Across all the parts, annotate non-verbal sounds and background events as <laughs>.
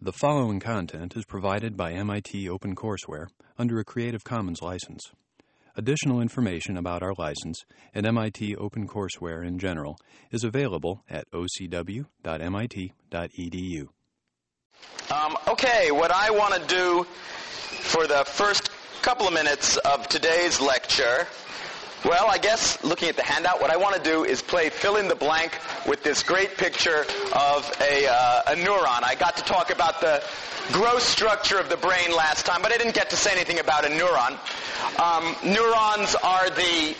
The following content is provided by MIT OpenCourseware under a Creative Commons license. Additional information about our license and MIT OpenCourseware in general is available at ocw.mit.edu. Um, okay, what I want to do for the first couple of minutes of today's lecture well, I guess looking at the handout, what I want to do is play fill in the blank with this great picture of a, uh, a neuron. I got to talk about the gross structure of the brain last time, but I didn't get to say anything about a neuron. Um, neurons are the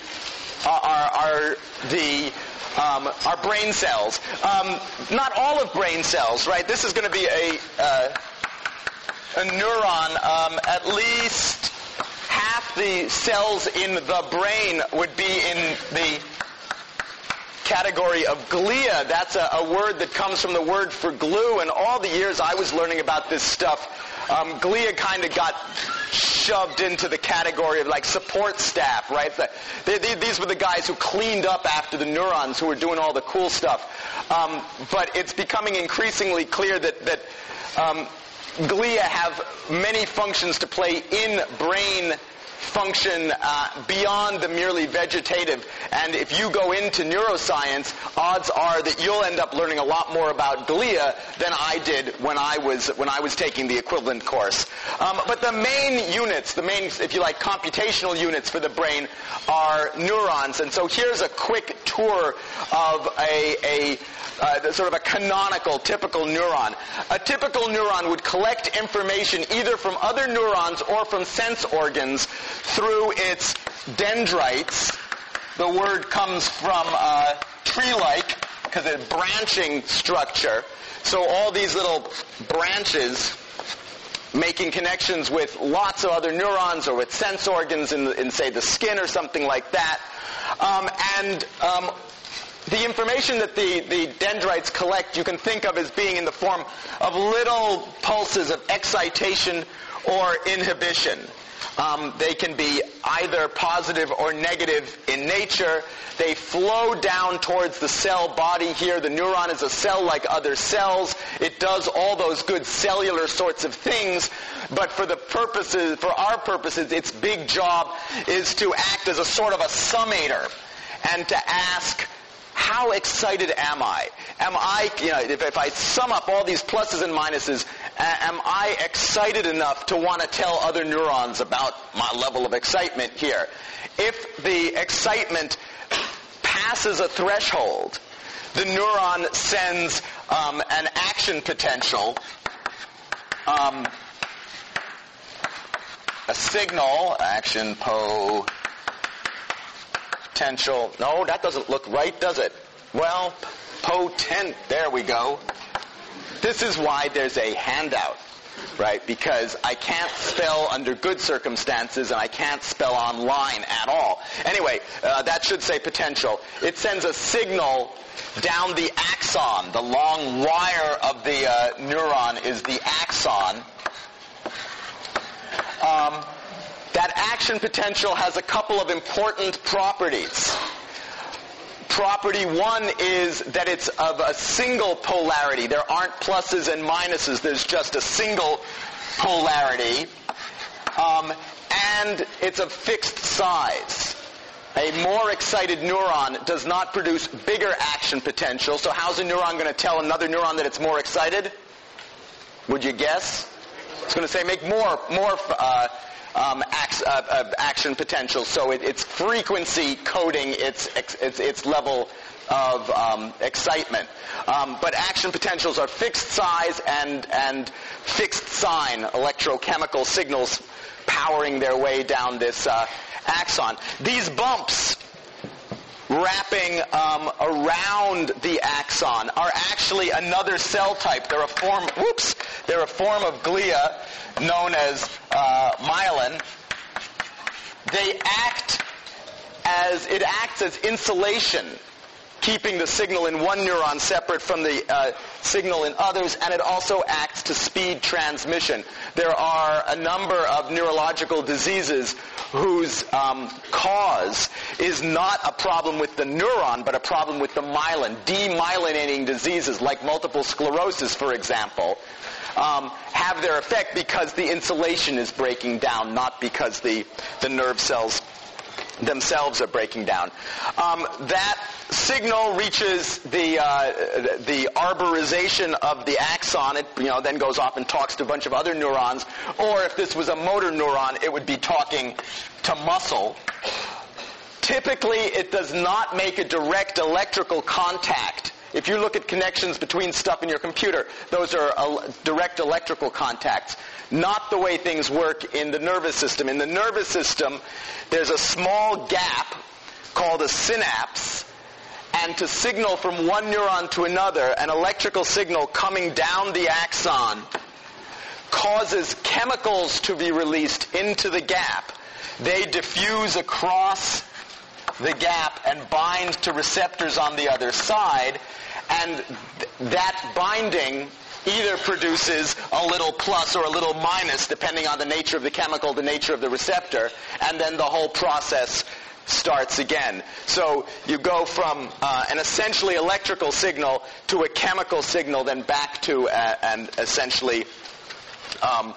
are, are the um, are brain cells. Um, not all of brain cells, right? This is going to be a uh, a neuron. Um, at least the cells in the brain would be in the category of glia. That's a, a, word that comes from the word for glue. And all the years I was learning about this stuff, um, glia kind of got shoved into the category of like support staff, right? The, they, they, these were the guys who cleaned up after the neurons, who were doing all the cool stuff. Um, but it's becoming increasingly clear that that um, glia have many functions to play in brain function uh, beyond the merely vegetative. And if you go into neuroscience, odds are that you'll end up learning a lot more about glia than I did when I was when I was taking the equivalent course. Um, but the main units, the main, if you like, computational units for the brain are neurons. And so here's a quick tour of a, a uh, sort of a canonical, typical neuron. A typical neuron would collect information either from other neurons or from sense organs through its dendrites. The word comes from uh, tree-like because it's branching structure. So all these little branches making connections with lots of other neurons or with sense organs in, in say, the skin or something like that. Um, and um, the information that the, the dendrites collect you can think of as being in the form of little pulses of excitation or inhibition. Um, they can be either positive or negative in nature. They flow down towards the cell body here. The neuron is a cell like other cells. It does all those good cellular sorts of things, but for the purposes, for our purposes, its big job is to act as a sort of a summator and to ask, how excited am I? Am I, you know, if, if I sum up all these pluses and minuses, am I excited enough to want to tell other neurons about my level of excitement here? If the excitement passes a threshold, the neuron sends um, an action potential, um, a signal, action po potential. No, that doesn't look right, does it? Well, potent. There we go. This is why there's a handout, right? Because I can't spell under good circumstances and I can't spell online at all. Anyway, uh, that should say potential. It sends a signal down the axon. The long wire of the uh, neuron is the axon. Um, that action potential has a couple of important properties. Property one is that it's of a single polarity. There aren't pluses and minuses. There's just a single polarity. Um, and it's of fixed size. A more excited neuron does not produce bigger action potential. So how's a neuron going to tell another neuron that it's more excited? Would you guess? It's going to say make more, more uh, um, uh, uh, action potential. So it, it's frequency coding its, its, its level of um, excitement. Um, but action potentials are fixed size and, and fixed sign electrochemical signals powering their way down this uh, axon. These bumps wrapping um, around the axon are actually another cell type. They're a form. Whoops! They're a form of glia known as uh, myelin. They act as it acts as insulation keeping the signal in one neuron separate from the uh, signal in others, and it also acts to speed transmission. There are a number of neurological diseases whose um, cause is not a problem with the neuron, but a problem with the myelin. Demyelinating diseases like multiple sclerosis, for example, um, have their effect because the insulation is breaking down, not because the, the nerve cells themselves are breaking down. Um, that signal reaches the uh, the arborization of the axon. It you know then goes off and talks to a bunch of other neurons. Or if this was a motor neuron, it would be talking to muscle. Typically, it does not make a direct electrical contact. If you look at connections between stuff in your computer, those are direct electrical contacts not the way things work in the nervous system. In the nervous system, there's a small gap called a synapse, and to signal from one neuron to another, an electrical signal coming down the axon causes chemicals to be released into the gap. They diffuse across the gap and bind to receptors on the other side, and th- that binding either produces a little plus or a little minus depending on the nature of the chemical, the nature of the receptor, and then the whole process starts again. So you go from uh, an essentially electrical signal to a chemical signal, then back to a, an essentially um,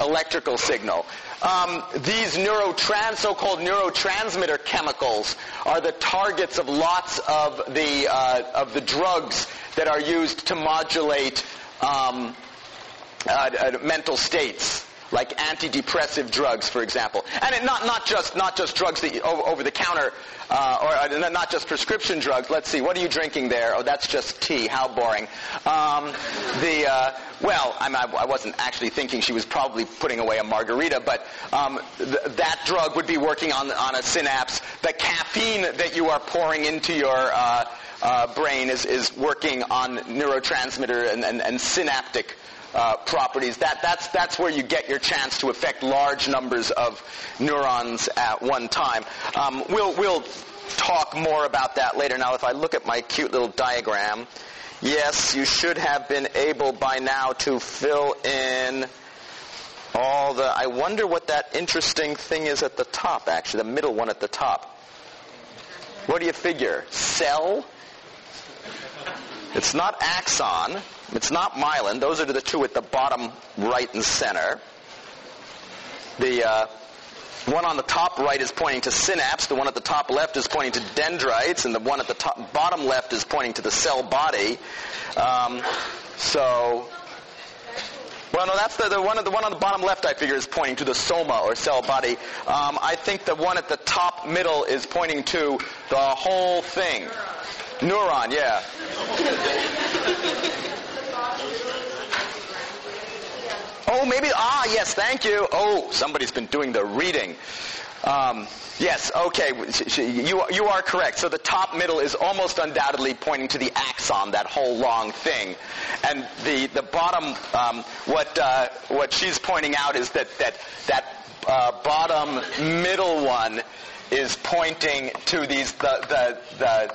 electrical signal. Um, these neurotrans, so-called neurotransmitter chemicals are the targets of lots of the uh, of the drugs that are used to modulate um, uh, uh, mental states like antidepressive drugs, for example, and not not just not just drugs that you, over, over, the counter, uh, or uh, not just prescription drugs. Let's see, what are you drinking there? Oh, that's just tea. How boring. Um, the uh, well, I'm, I, wasn't actually thinking she was probably putting away a margarita, but um, th- that drug would be working on on a synapse. The caffeine that you are pouring into your uh, uh, brain is, is working on neurotransmitter and, and, and synaptic uh, properties. That, that's, that's where you get your chance to affect large numbers of neurons at one time. Um, we'll, we'll talk more about that later. Now, if I look at my cute little diagram, yes, you should have been able by now to fill in all the. I wonder what that interesting thing is at the top, actually, the middle one at the top. What do you figure? Cell? It's not axon. It's not myelin. Those are the two at the bottom right and center. The uh, one on the top right is pointing to synapse. The one at the top left is pointing to dendrites, and the one at the top, bottom left is pointing to the cell body. Um, so, well, no, that's the, the one. The one on the bottom left, I figure, is pointing to the soma or cell body. Um, I think the one at the top middle is pointing to the whole thing. Neuron, yeah. oh, maybe, ah, yes, thank you. Oh, somebody's been doing the reading. Um, yes, okay, you, you are correct. So the top middle is almost undoubtedly pointing to the axon, that whole long thing. And the, the bottom, um, what, uh, what she's pointing out is that, that, that uh, bottom middle one is pointing to these, the, the, the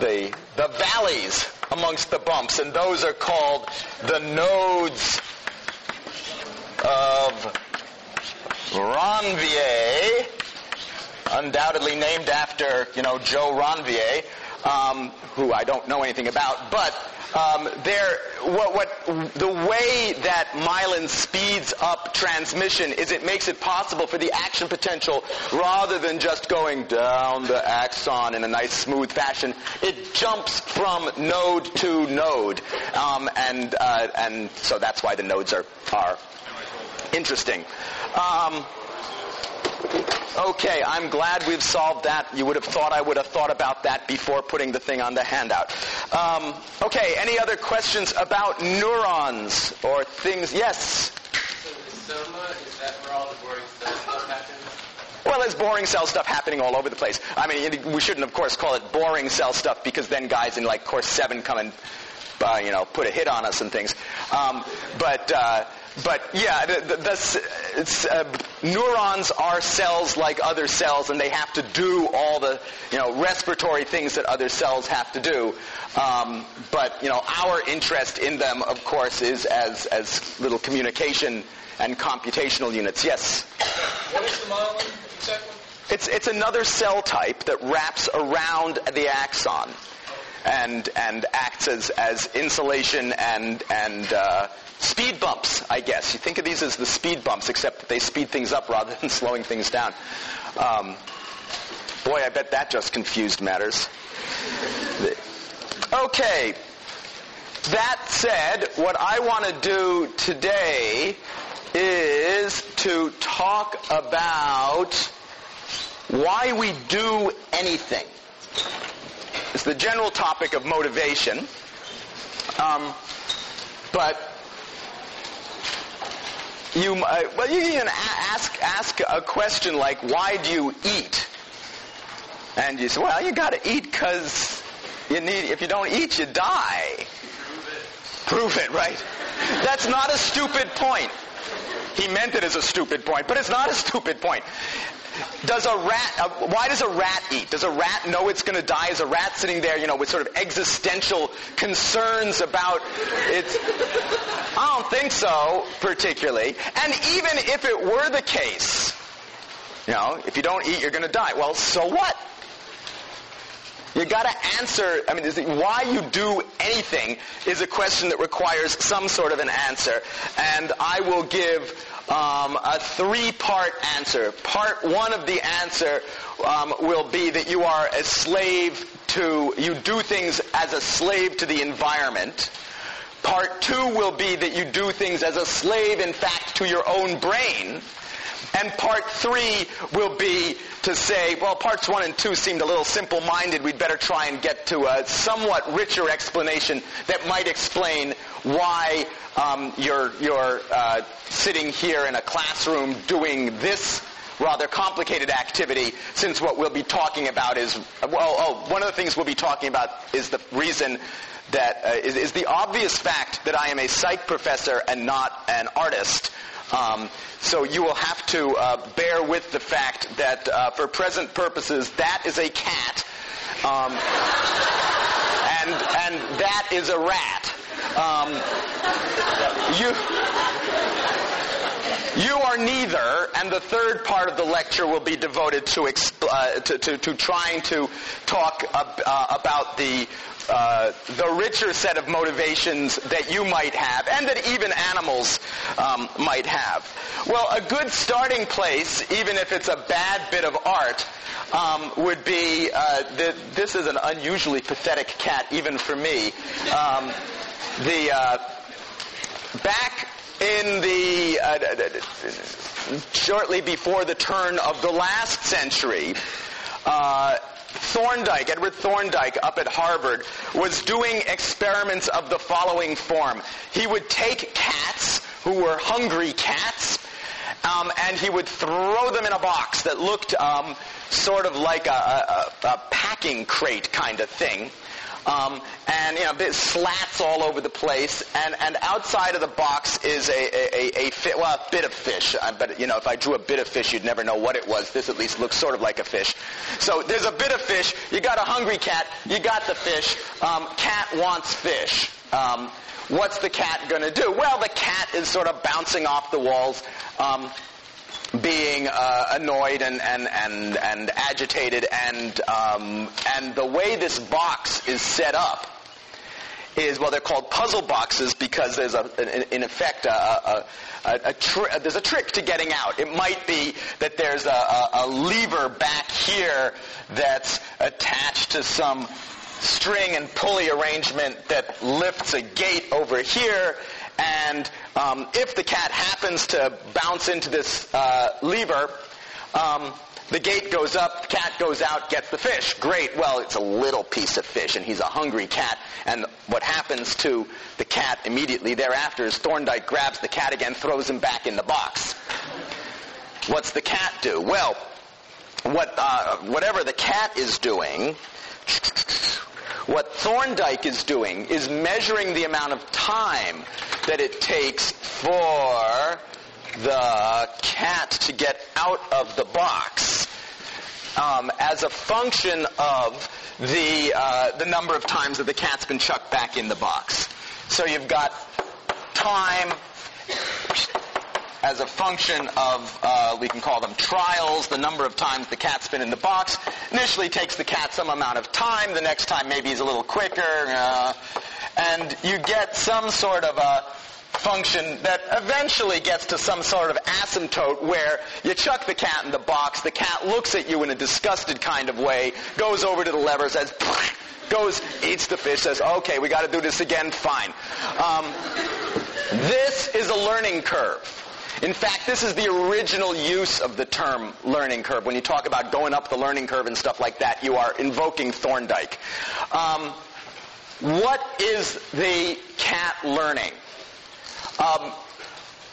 the, the valleys amongst the bumps, and those are called the nodes of Ranvier, undoubtedly named after, you know, Joe Ranvier, um, who I don't know anything about, but um, there, what, what, the way that myelin speeds up transmission is it makes it possible for the action potential, rather than just going down the axon in a nice smooth fashion, it jumps from node to node, um, and uh, and so that's why the nodes are are interesting. Um, Okay, I'm glad we've solved that. You would have thought I would have thought about that before putting the thing on the handout. Um, okay, any other questions about neurons or things? Yes? So the soma, is that where all the boring stuff happens? Well, there's boring cell stuff happening all over the place. I mean, we shouldn't, of course, call it boring cell stuff because then guys in like course seven come and uh, you know, put a hit on us and things. Um, but uh, but yeah, the, the, the uh, neurons are cells like other cells, and they have to do all the you know respiratory things that other cells have to do. Um, but you know, our interest in them, of course, is as as little communication and computational units. Yes. What is the myelin exactly? It's it's another cell type that wraps around the axon and and acts as, as insulation and and uh, speed bumps, I guess. You think of these as the speed bumps, except that they speed things up rather <laughs> than slowing things down. Um, boy, I bet that just confused matters. Okay. That said, what I want to do today is to talk about why we do anything. It's the general topic of motivation. Um, but you, uh, well, you can ask ask a question like, "Why do you eat?" And you say, "Well, you got to eat because you need. If you don't eat, you die." Prove it. Prove it, right? That's not a stupid point. He meant it as a stupid point, but it's not a stupid point. Does a rat, uh, why does a rat eat? Does a rat know it's going to die? Is a rat sitting there, you know, with sort of existential concerns about its, I don't think so, particularly. And even if it were the case, you know, if you don't eat, you're going to die. Well, so what? You got to answer. I mean, why you do anything is a question that requires some sort of an answer, and I will give um, a three-part answer. Part one of the answer um, will be that you are a slave to. You do things as a slave to the environment. Part two will be that you do things as a slave, in fact, to your own brain. And part three will be to say, well, parts one and two seemed a little simple-minded. We'd better try and get to a somewhat richer explanation that might explain why um, you're, you're uh, sitting here in a classroom doing this rather complicated activity since what we'll be talking about is, well, oh, one of the things we'll be talking about is the reason that uh, is, is the obvious fact that I am a psych professor and not an artist. Um, so you will have to uh, bear with the fact that uh, for present purposes, that is a cat, um, and and that is a rat. Um, you. You are neither, and the third part of the lecture will be devoted to, uh, to, to, to, trying to talk ab- uh, about the uh, the richer set of motivations that you might have and that even animals um, might have. Well, a good starting place, even if it's a bad bit of art, um, would be uh, the, this is an unusually pathetic cat even for me. Um, the uh, back in the uh, shortly before the turn of the last century. Uh, Thorndike, Edward Thorndike up at Harvard, was doing experiments of the following form. He would take cats who were hungry cats, um, and he would throw them in a box that looked um, sort of like a, a, a packing crate kind of thing. Um, and you know, slats all over the place. And, and outside of the box is a, a, a, a fi- well, a bit of fish. Uh, but you know, if I drew a bit of fish, you'd never know what it was. This at least looks sort of like a fish. So there's a bit of fish. You got a hungry cat. You got the fish. Um, cat wants fish. Um, what's the cat going to do? Well, the cat is sort of bouncing off the walls. Um, being uh, annoyed and, and, and, and agitated, and, um, and the way this box is set up is well they're called puzzle boxes because there's a in effect a, a, a, a there's a trick to getting out. It might be that there's a, lever back here that's attached to some string and pulley arrangement that lifts a gate over here and um, if the cat happens to bounce into this uh, lever, um, the gate goes up, cat goes out, gets the fish. Great. Well, it's a little piece of fish, and he's a hungry cat. And what happens to the cat immediately thereafter is Thorndike grabs the cat again, throws him back in the box. What's the cat do? Well, what, uh, whatever the cat is doing, What Thorndike is doing is measuring the amount of time that it takes for the cat to get out of the box um, as a function of the, uh, the number of times that the cat's been chucked back in the box. So you've got time as a function of, uh, we can call them trials, the number of times the cat's been in the box. Initially takes the cat some amount of time, the next time maybe he's a little quicker, uh, and you get some sort of a function that eventually gets to some sort of asymptote where you chuck the cat in the box, the cat looks at you in a disgusted kind of way, goes over to the lever, says, goes, eats the fish, says, okay, we got to do this again, fine. Um, this is a learning curve. In fact, this is the original use of the term learning curve. When you talk about going up the learning curve and stuff like that, you are invoking Thorndike. Um, what is the cat learning? Um,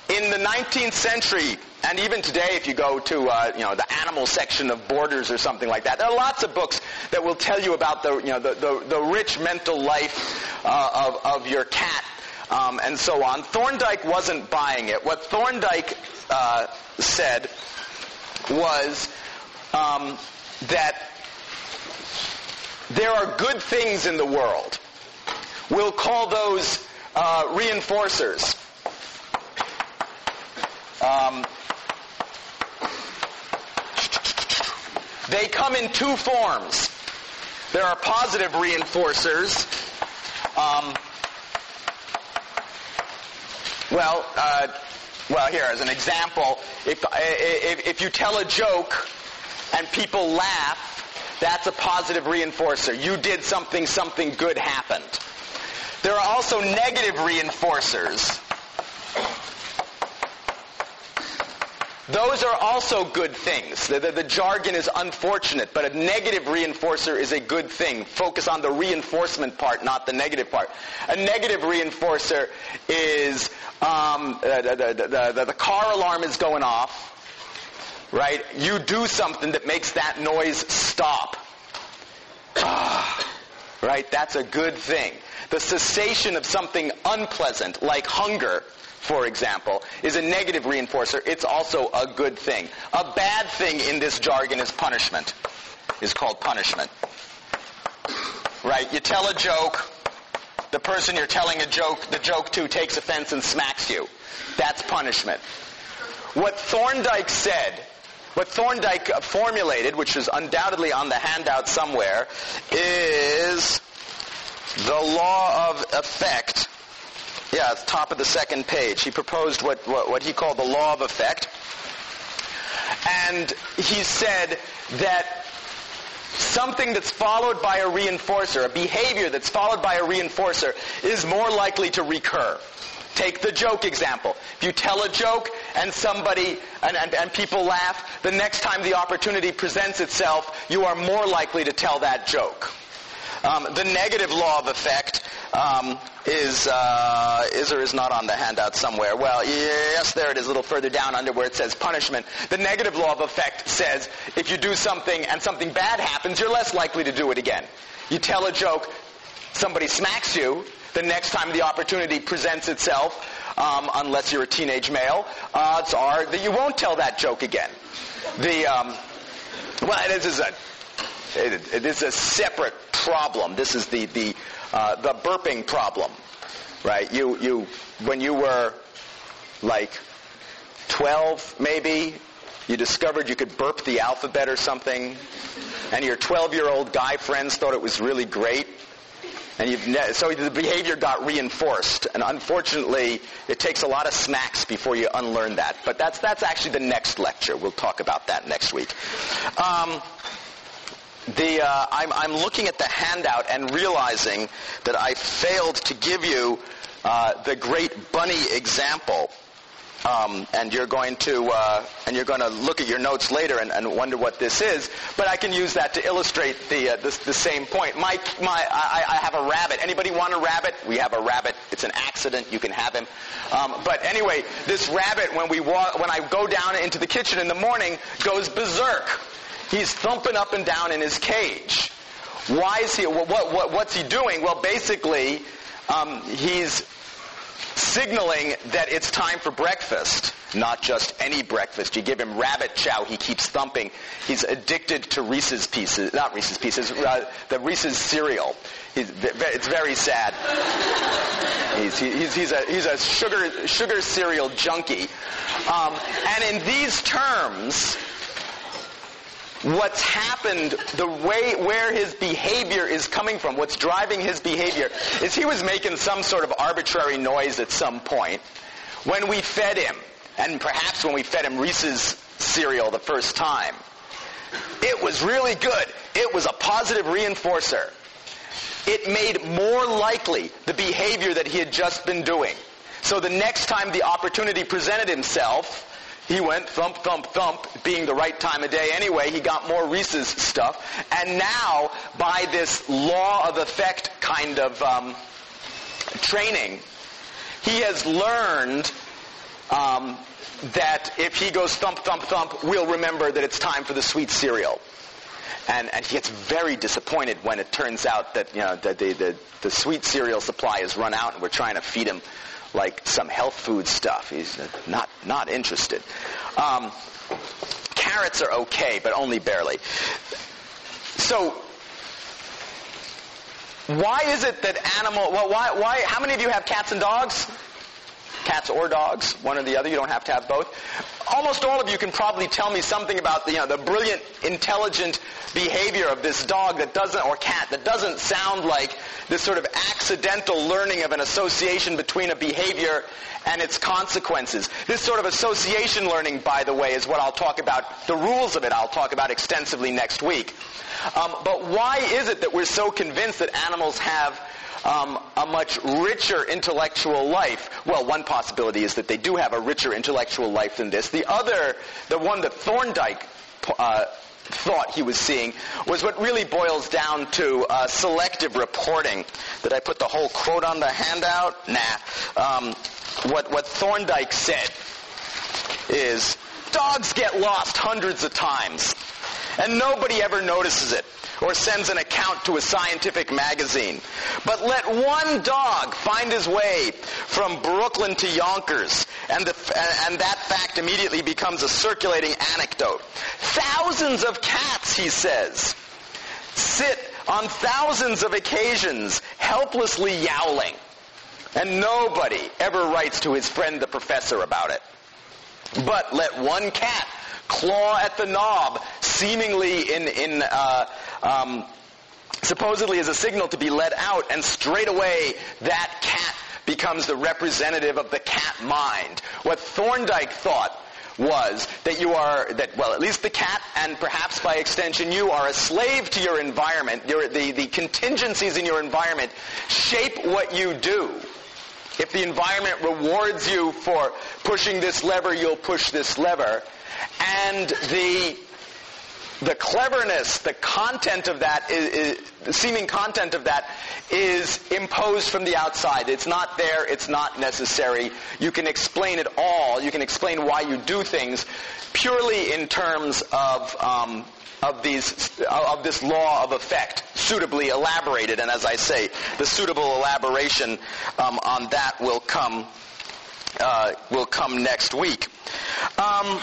in the 19th century, and even today, if you go to uh, you know the animal section of Borders or something like that, there are lots of books that will tell you about the you know the, the, the rich mental life uh, of, of your cat um, and so on. Thorndike wasn't buying it. What Thorndike uh, said was um, that there are good things in the world. We'll call those uh, reinforcers. Um, they come in two forms. There are positive reinforcers. Um, well, uh, well, here as an example, if, if, if you tell a joke and people laugh, that's a positive reinforcer. You did something, something good happened. There are also negative reinforcers. Those are also good things. The, the, the, jargon is unfortunate, but a negative reinforcer is a good thing. Focus on the reinforcement part, not the negative part. A negative reinforcer is um, the, the, the car alarm is going off, right? You do something that makes that noise stop. right? That's a good thing. The cessation of something unpleasant, like hunger, for example, is a negative reinforcer. It's also a good thing. A bad thing in this jargon is punishment. Is called punishment. Right? You tell a joke, the person you're telling a joke, the joke to takes offense and smacks you. That's punishment. What Thorndike said, what Thorndike formulated, which is undoubtedly on the handout somewhere, is the law of effect yeah, top of the second page. He proposed what, what, what he called the law of effect. And he said that something that's followed by a reinforcer, a behavior that's followed by a reinforcer, is more likely to recur. Take the joke example. If you tell a joke and somebody, and, and, and, people laugh, the next time the opportunity presents itself, you are more likely to tell that joke. Um, the negative law of effect um, is uh, is or is not on the handout somewhere. Well, yes, there it is, a little further down under where it says punishment. The negative law of effect says if you do something and something bad happens, you're less likely to do it again. You tell a joke, somebody smacks you. The next time the opportunity presents itself, um, unless you're a teenage male, odds are that you won't tell that joke again. The um, well, this is a it, it is a separate problem. This is the the uh, the burping problem, right? You you when you were like 12 maybe you discovered you could burp the alphabet or something and your 12 year old guy friends thought it was really great and you've ne- so the behavior got reinforced and unfortunately it takes a lot of smacks before you unlearn that but that's that's actually the next lecture we'll talk about that next week um, the, uh, I'm, I'm, looking at the handout and realizing that I failed to give you uh, the great bunny example. Um, and you're going to uh, and you're going to look at your notes later and, and, wonder what this is. But I can use that to illustrate the uh, the, the, same point. My my I, I, have a rabbit. Anybody want a rabbit? We have a rabbit. It's an accident. You can have him. Um, but anyway, this rabbit when we when I go down into the kitchen in the morning goes berserk. He's thumping up and down in his cage. Why is he? What, what, what's he doing? Well, basically, um, he's signaling that it's time for breakfast. Not just any breakfast. You give him rabbit chow, he keeps thumping. He's addicted to Reese's Pieces, not Reese's Pieces, uh, the Reese's cereal. He's, it's very sad. He's, he's, he's, a, he's a sugar, sugar cereal junkie. Um, and in these terms, what's happened, the way where his behavior is coming from, what's driving his behavior, is he was making some sort of arbitrary noise at some point when we fed him, and perhaps when we fed him Reese's cereal the first time. It was really good. It was a positive reinforcer. It made more likely the behavior that he had just been doing. So the next time the opportunity presented himself, he went thump, thump, thump, being the right time of day anyway. He got more Reese's stuff. And now, by this law of effect kind of um, training, he has learned um, that if he goes thump, thump, thump, we'll remember that it's time for the sweet cereal. And, and he gets very disappointed when it turns out that you know the, the, the, the sweet cereal supply has run out and we're trying to feed him like some health food stuff. He's not not interested. Um, carrots are okay, but only barely. So, why is it that animal? Well, why? Why? How many of you have cats and dogs? Cats or dogs, one or the other. You don't have to have both. Almost all of you can probably tell me something about the, you know, the brilliant, intelligent behavior of this dog that doesn't, or cat, that doesn't sound like this sort of accidental learning of an association between a behavior and its consequences. This sort of association learning, by the way, is what I'll talk about. The rules of it I'll talk about extensively next week. Um, but why is it that we're so convinced that animals have um, a much richer intellectual life. Well, one possibility is that they do have a richer intellectual life than this. The other, the one that Thorndike uh, thought he was seeing was what really boils down to uh, selective reporting. Did I put the whole quote on the handout? Nah. Um, what, what Thorndike said is, dogs get lost hundreds of times, and nobody ever notices it or sends an account to a scientific magazine. But let one dog find his way from Brooklyn to Yonkers, and, the, and that fact immediately becomes a circulating anecdote. Thousands of cats, he says, sit on thousands of occasions helplessly yowling, and nobody ever writes to his friend the professor about it. But let one cat claw at the knob, seemingly in, in uh, um, supposedly as a signal to be let out, and straight away that cat becomes the representative of the cat mind. What Thorndike thought was that you are, that, well, at least the cat, and perhaps by extension you, are a slave to your environment. Your, the, the contingencies in your environment shape what you do. If the environment rewards you for pushing this lever, you'll push this lever. And the the cleverness, the content of that, is, is, the seeming content of that is imposed from the outside. It's not there. It's not necessary. You can explain it all. You can explain why you do things purely in terms of um, of these of this law of effect, suitably elaborated. And as I say, the suitable elaboration um, on that will come uh, will come next week. Um,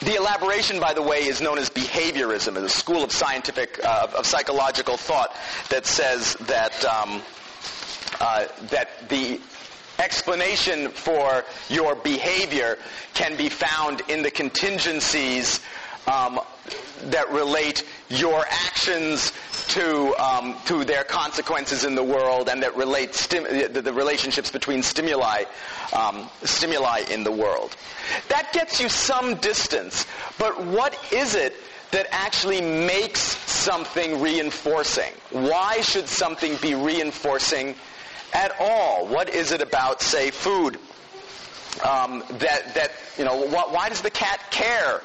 the elaboration, by the way, is known as behaviorism, as a school of scientific, uh, of psychological thought that says that um, uh, that the explanation for your behavior can be found in the contingencies um, that relate your actions to um, to their consequences in the world, and that relate stim- the, the, relationships between stimuli um, stimuli in the world. That gets you some distance, but what is it that actually makes something reinforcing? Why should something be reinforcing at all? What is it about, say, food? Um, that that you know, wh- why does the cat care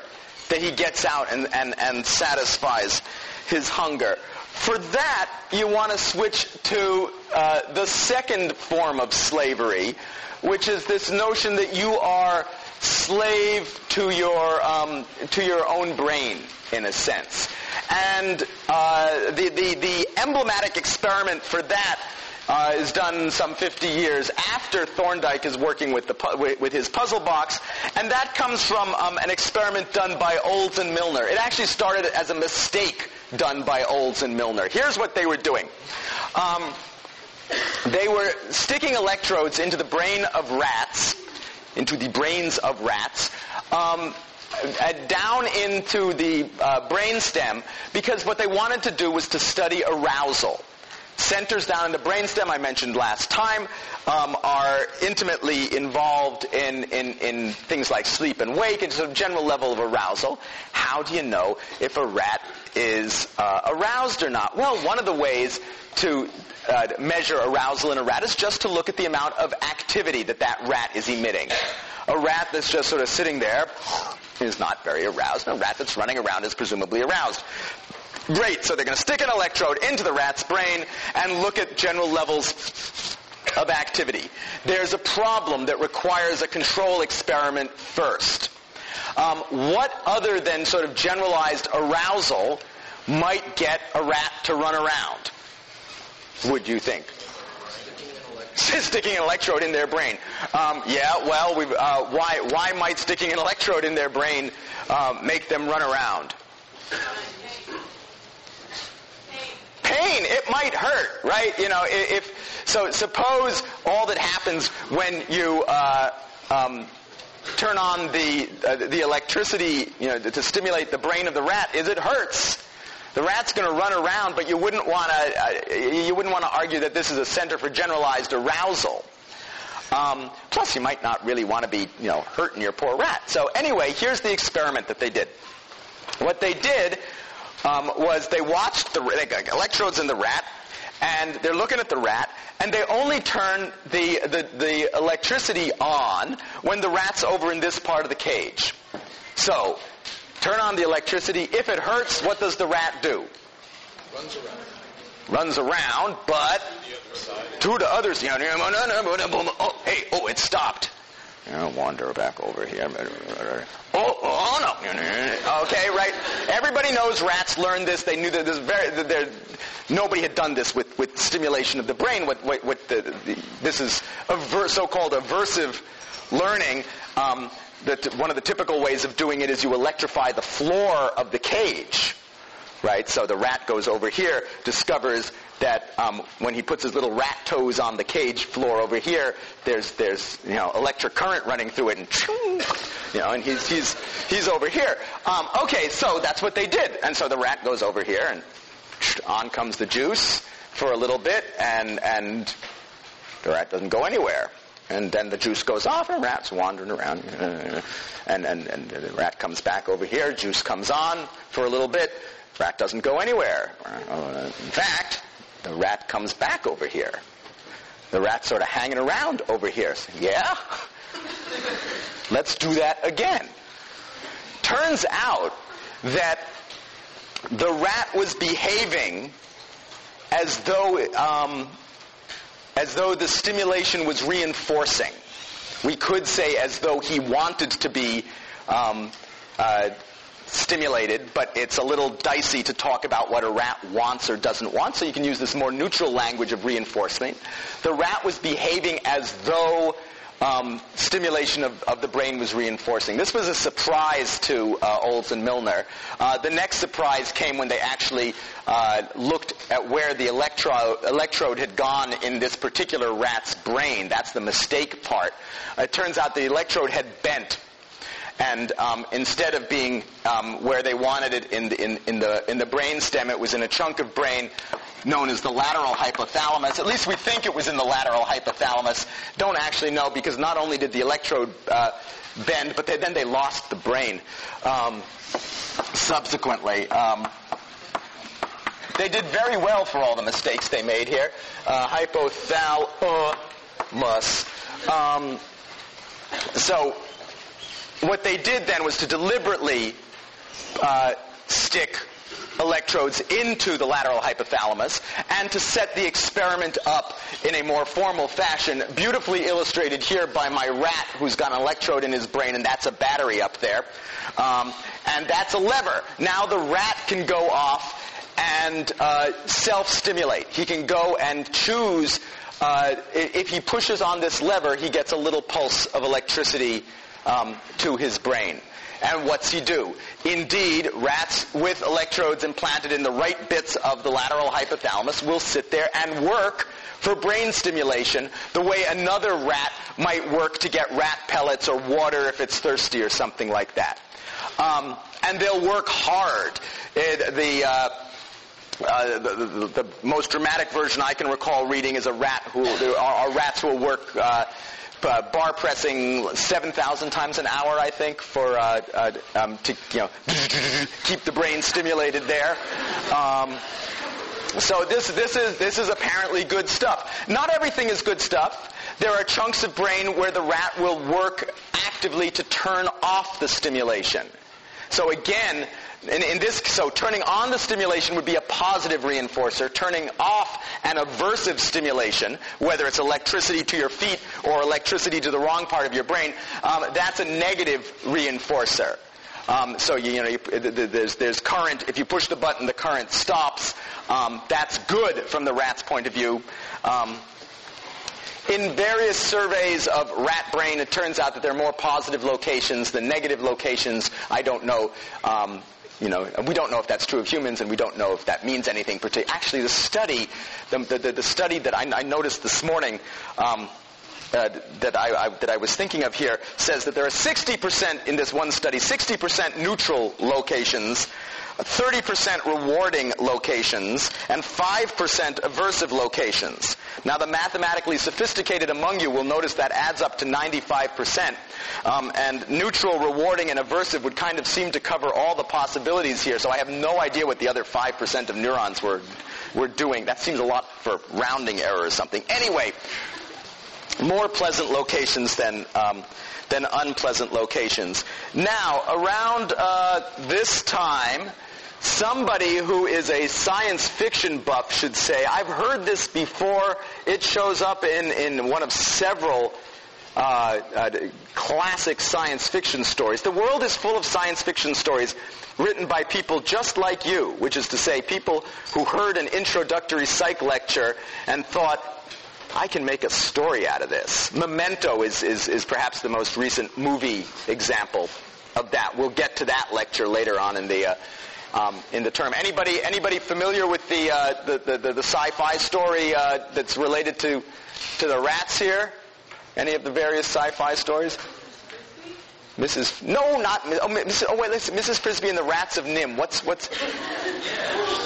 that he gets out and, and, and satisfies his hunger. For that, you want to switch to uh, the second form of slavery, which is this notion that you are slave to your um, to your own brain, in a sense. And uh, the, the, the emblematic experiment for that uh, is done some 50 years after Thorndike is working with, the, pu- with, his puzzle box, and that comes from um, an experiment done by Olds and Milner. It actually started as a mistake done by Olds and Milner. Here's what they were doing. Um, they were sticking electrodes into the brain of rats, into the brains of rats, um, uh, down into the uh, brain stem, because what they wanted to do was to study arousal centers down in the brainstem I mentioned last time um, are intimately involved in, in, in things like sleep and wake and sort of general level of arousal. How do you know if a rat is uh, aroused or not? Well, one of the ways to uh, measure arousal in a rat is just to look at the amount of activity that that rat is emitting. A rat that's just sort of sitting there is not very aroused. A rat that's running around is presumably aroused. Great, so they're going to stick an electrode into the rat's brain and look at general levels of activity. There's a problem that requires a control experiment first. Um, what other than sort of generalized arousal might get a rat to run around? Would you think? <laughs> sticking an electrode in their brain. Um, yeah, well, uh, why, why might sticking an electrode in their brain uh, make them run around? Pain. It might hurt, right? You know, if so, suppose all that happens when you uh, um, turn on the uh, the electricity, you know, to stimulate the brain of the rat, is it hurts. The rat's going to run around, but you wouldn't want to uh, you wouldn't want to argue that this is a center for generalized arousal. Um, plus, you might not really want to be, you know, hurting your poor rat. So anyway, here's the experiment that they did. What they did um, was they watched the they got electrodes in the rat, and they're looking at the rat, and they only turn the, the, the electricity on when the rat's over in this part of the cage. So, turn on the electricity. If it hurts, what does the rat do? Runs around. Runs around, but to the other side. Oh, hey, oh, it stopped. You know, wander back over here. Oh, oh no. Okay, right. Everybody knows rats learned this. They knew that this very, nobody had done this with, with stimulation of the brain. What, what, what the, the, this is aver, so-called aversive learning. Um, that one of the typical ways of doing it is you electrify the floor of the cage right? So the rat goes over here, discovers that um, when he puts his little rat toes on the cage floor over here, there's there's you know electric current running through it, and you know, and he's he's he's over here. Um, okay, so that's what they did, and so the rat goes over here, and on comes the juice for a little bit, and and the rat doesn't go anywhere. And then the juice goes off, and the rat's wandering around. And, and, and the rat comes back over here, juice comes on for a little bit, rat doesn't go anywhere. In fact, the rat comes back over here. The rat's sort of hanging around over here. So, yeah? Let's do that again. Turns out that the rat was behaving as though um, as though the stimulation was reinforcing. We could say as though he wanted to be um, uh, stimulated, but it's a little dicey to talk about what a rat wants or doesn't want, so you can use this more neutral language of reinforcement. The rat was behaving as though um, stimulation of, of, the brain was reinforcing. This was a surprise to uh, Olds and Milner. Uh, the next surprise came when they actually uh, looked at where the electro- electrode had gone in this particular rat's brain. That's the mistake part. it turns out the electrode had bent and um, instead of being um, where they wanted it in the, in, in, the, in the brain stem, it was in a chunk of brain known as the lateral hypothalamus. At least we think it was in the lateral hypothalamus. Don't actually know because not only did the electrode uh, bend, but they, then they lost the brain um, subsequently. Um, they did very well for all the mistakes they made here. Uh, hypothalamus. Um, so what they did then was to deliberately uh, stick electrodes into the lateral hypothalamus and to set the experiment up in a more formal fashion, beautifully illustrated here by my rat who's got an electrode in his brain and that's a battery up there. Um, and that's a lever. Now the rat can go off and uh, self-stimulate. He can go and choose. Uh, if he pushes on this lever, he gets a little pulse of electricity um, to his brain. And what's he do? Indeed, rats with electrodes implanted in the right bits of the lateral hypothalamus will sit there and work for brain stimulation the way another rat might work to get rat pellets or water if it's thirsty or something like that. Um, and they'll work hard. It, the, uh, uh, the, the, the, most dramatic version I can recall reading is a rat who are, are rats who will work uh, uh, bar pressing 7,000 times an hour, I think, for uh, uh, um, to you know <laughs> keep the brain stimulated there. Um, so this this is this is apparently good stuff. Not everything is good stuff. There are chunks of brain where the rat will work actively to turn off the stimulation. So again, in, in, this, so turning on the stimulation would be a positive reinforcer. Turning off an aversive stimulation, whether it's electricity to your feet or electricity to the wrong part of your brain, um, that's a negative reinforcer. Um, so you, you know, you, there's, there's current. If you push the button, the current stops. Um, that's good from the rat's point of view. Um, in various surveys of rat brain, it turns out that there are more positive locations than negative locations. I don't know. Um, you know, we don't know if that's true of humans, and we don't know if that means anything particular. Actually, the study, the, the, the study that I, I, noticed this morning, um, uh, that, I, I, that I was thinking of here says that there are 60% in this one study, 60% neutral locations 30% rewarding locations, and 5% aversive locations. Now, the mathematically sophisticated among you will notice that adds up to 95%. Um, and neutral, rewarding, and aversive would kind of seem to cover all the possibilities here. So I have no idea what the other 5% of neurons were, were doing. That seems a lot for rounding error or something. Anyway, more pleasant locations than um, than unpleasant locations. Now, around uh, this time, somebody who is a science fiction buff should say, I've heard this before. It shows up in, in one of several uh, uh, classic science fiction stories. The world is full of science fiction stories written by people just like you, which is to say, people who heard an introductory psych lecture and thought, I can make a story out of this. Memento is, is, is perhaps the most recent movie example of that. We'll get to that lecture later on in the, uh, um, in the term. Anybody, anybody familiar with the, uh, the, the, the, the, sci-fi story uh, that's related to, to the rats here? Any of the various sci-fi stories? Mrs. No, not oh, Mrs. Oh wait, listen, Mrs. Frisby and the Rats of NIMH. What's what's?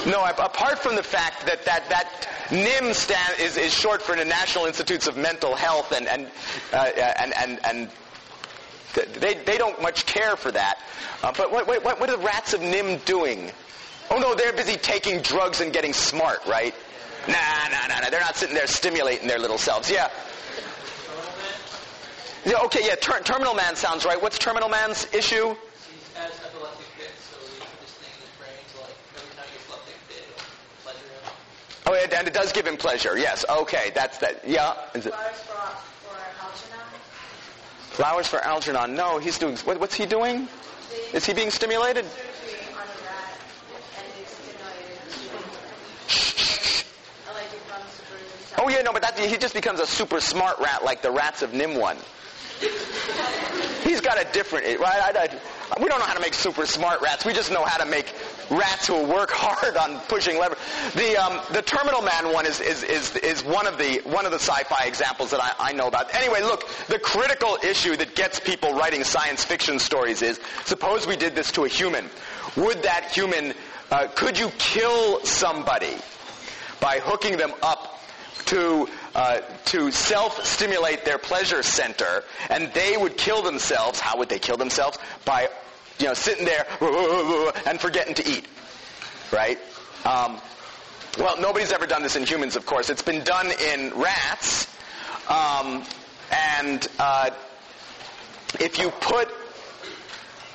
No, apart from the fact that that that NIMH stand is, is short for the National Institutes of Mental Health, and and uh, and and and they they don't much care for that. Uh, but what, what what are the Rats of NIMH doing? Oh no, they're busy taking drugs and getting smart, right? Nah, nah, nah, nah. They're not sitting there stimulating their little selves. Yeah. Yeah, okay, yeah, ter- Terminal Man sounds right. What's Terminal Man's issue? Oh, and it does give him pleasure. Yes. Okay, that's that. Yeah. Is it? Flowers for, for Algernon. Flowers for Algernon. No, he's doing. What, what's he doing? Is he being stimulated? Surgery on a rat, and it's stimulated. <laughs> Oh yeah, no, but that, he just becomes a super smart rat like the rats of NIMH one. He's got a different, right? I, I, we don't know how to make super smart rats. We just know how to make rats who work <laughs> hard on pushing lever. The um, the Terminal Man one is, is is is one of the one of the sci-fi examples that I, I know about. Anyway, look, the critical issue that gets people writing science fiction stories is: suppose we did this to a human, would that human uh, could you kill somebody by hooking them up to uh, to self-stimulate their pleasure center, and they would kill themselves. How would they kill themselves? By you know sitting there and forgetting to eat, right? Um, well, nobody's ever done this in humans, of course. It's been done in rats, um, and uh, if you put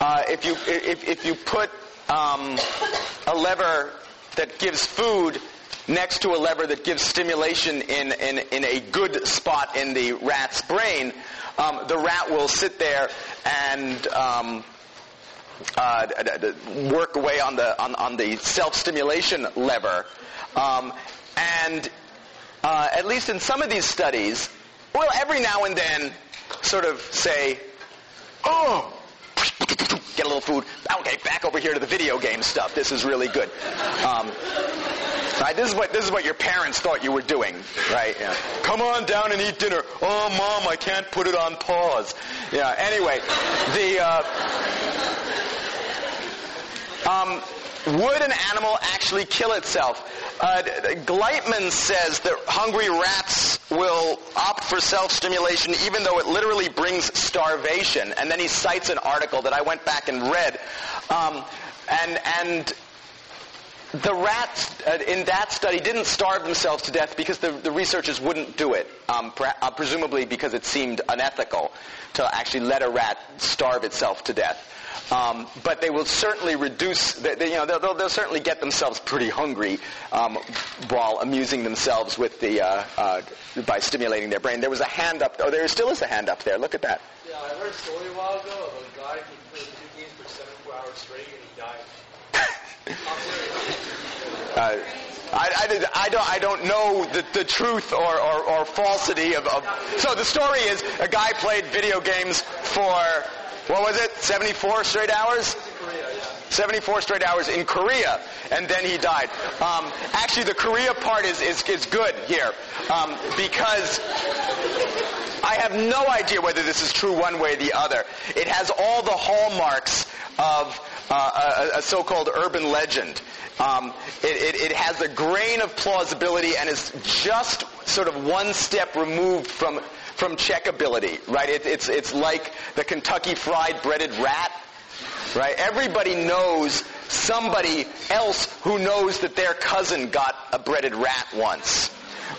uh, if you if, if you put um, a lever that gives food next to a lever that gives stimulation in, in, in a good spot in the rat's brain, um, the rat will sit there and um, uh, work away on the on, on the self-stimulation lever, um, and uh, at least in some of these studies, will every now and then sort of say, "Oh." Get a little food. Okay, back over here to the video game stuff. This is really good. Um, right, this is what this is what your parents thought you were doing, right? Yeah. Come on down and eat dinner. Oh, mom, I can't put it on pause. Yeah. Anyway, the. Uh, um, would an animal actually kill itself? Uh, Gleitman says that hungry rats will opt for self-stimulation even though it literally brings starvation. And then he cites an article that I went back and read. Um, and, and the rats uh, in that study didn't starve themselves to death because the, the researchers wouldn't do it, um, pre- uh, presumably because it seemed unethical to actually let a rat starve itself to death. Um, but they will certainly reduce, they, they, you know, they'll, they'll, certainly get themselves pretty hungry um, while amusing themselves with the, uh, uh, by stimulating their brain. There was a hand up, oh, there still is a hand up there. Look at that. Yeah, I heard a story a while ago of a guy who played video games for 74 hours straight and he died. Uh, I, I, don't, I don't know the, the truth or, or, or falsity of, of. So the story is a guy played video games for, what was it, 74 straight hours? 74 straight hours in Korea, and then he died. Um, actually, the Korea part is, is, is good here, um, because I have no idea whether this is true one way or the other. It has all the hallmarks of uh, a, a, so-called urban legend. Um, it, it, it, has a grain of plausibility and is just sort of one step removed from from checkability, right? It, it's it's like the Kentucky Fried Breaded Rat, right? Everybody knows somebody else who knows that their cousin got a breaded rat once.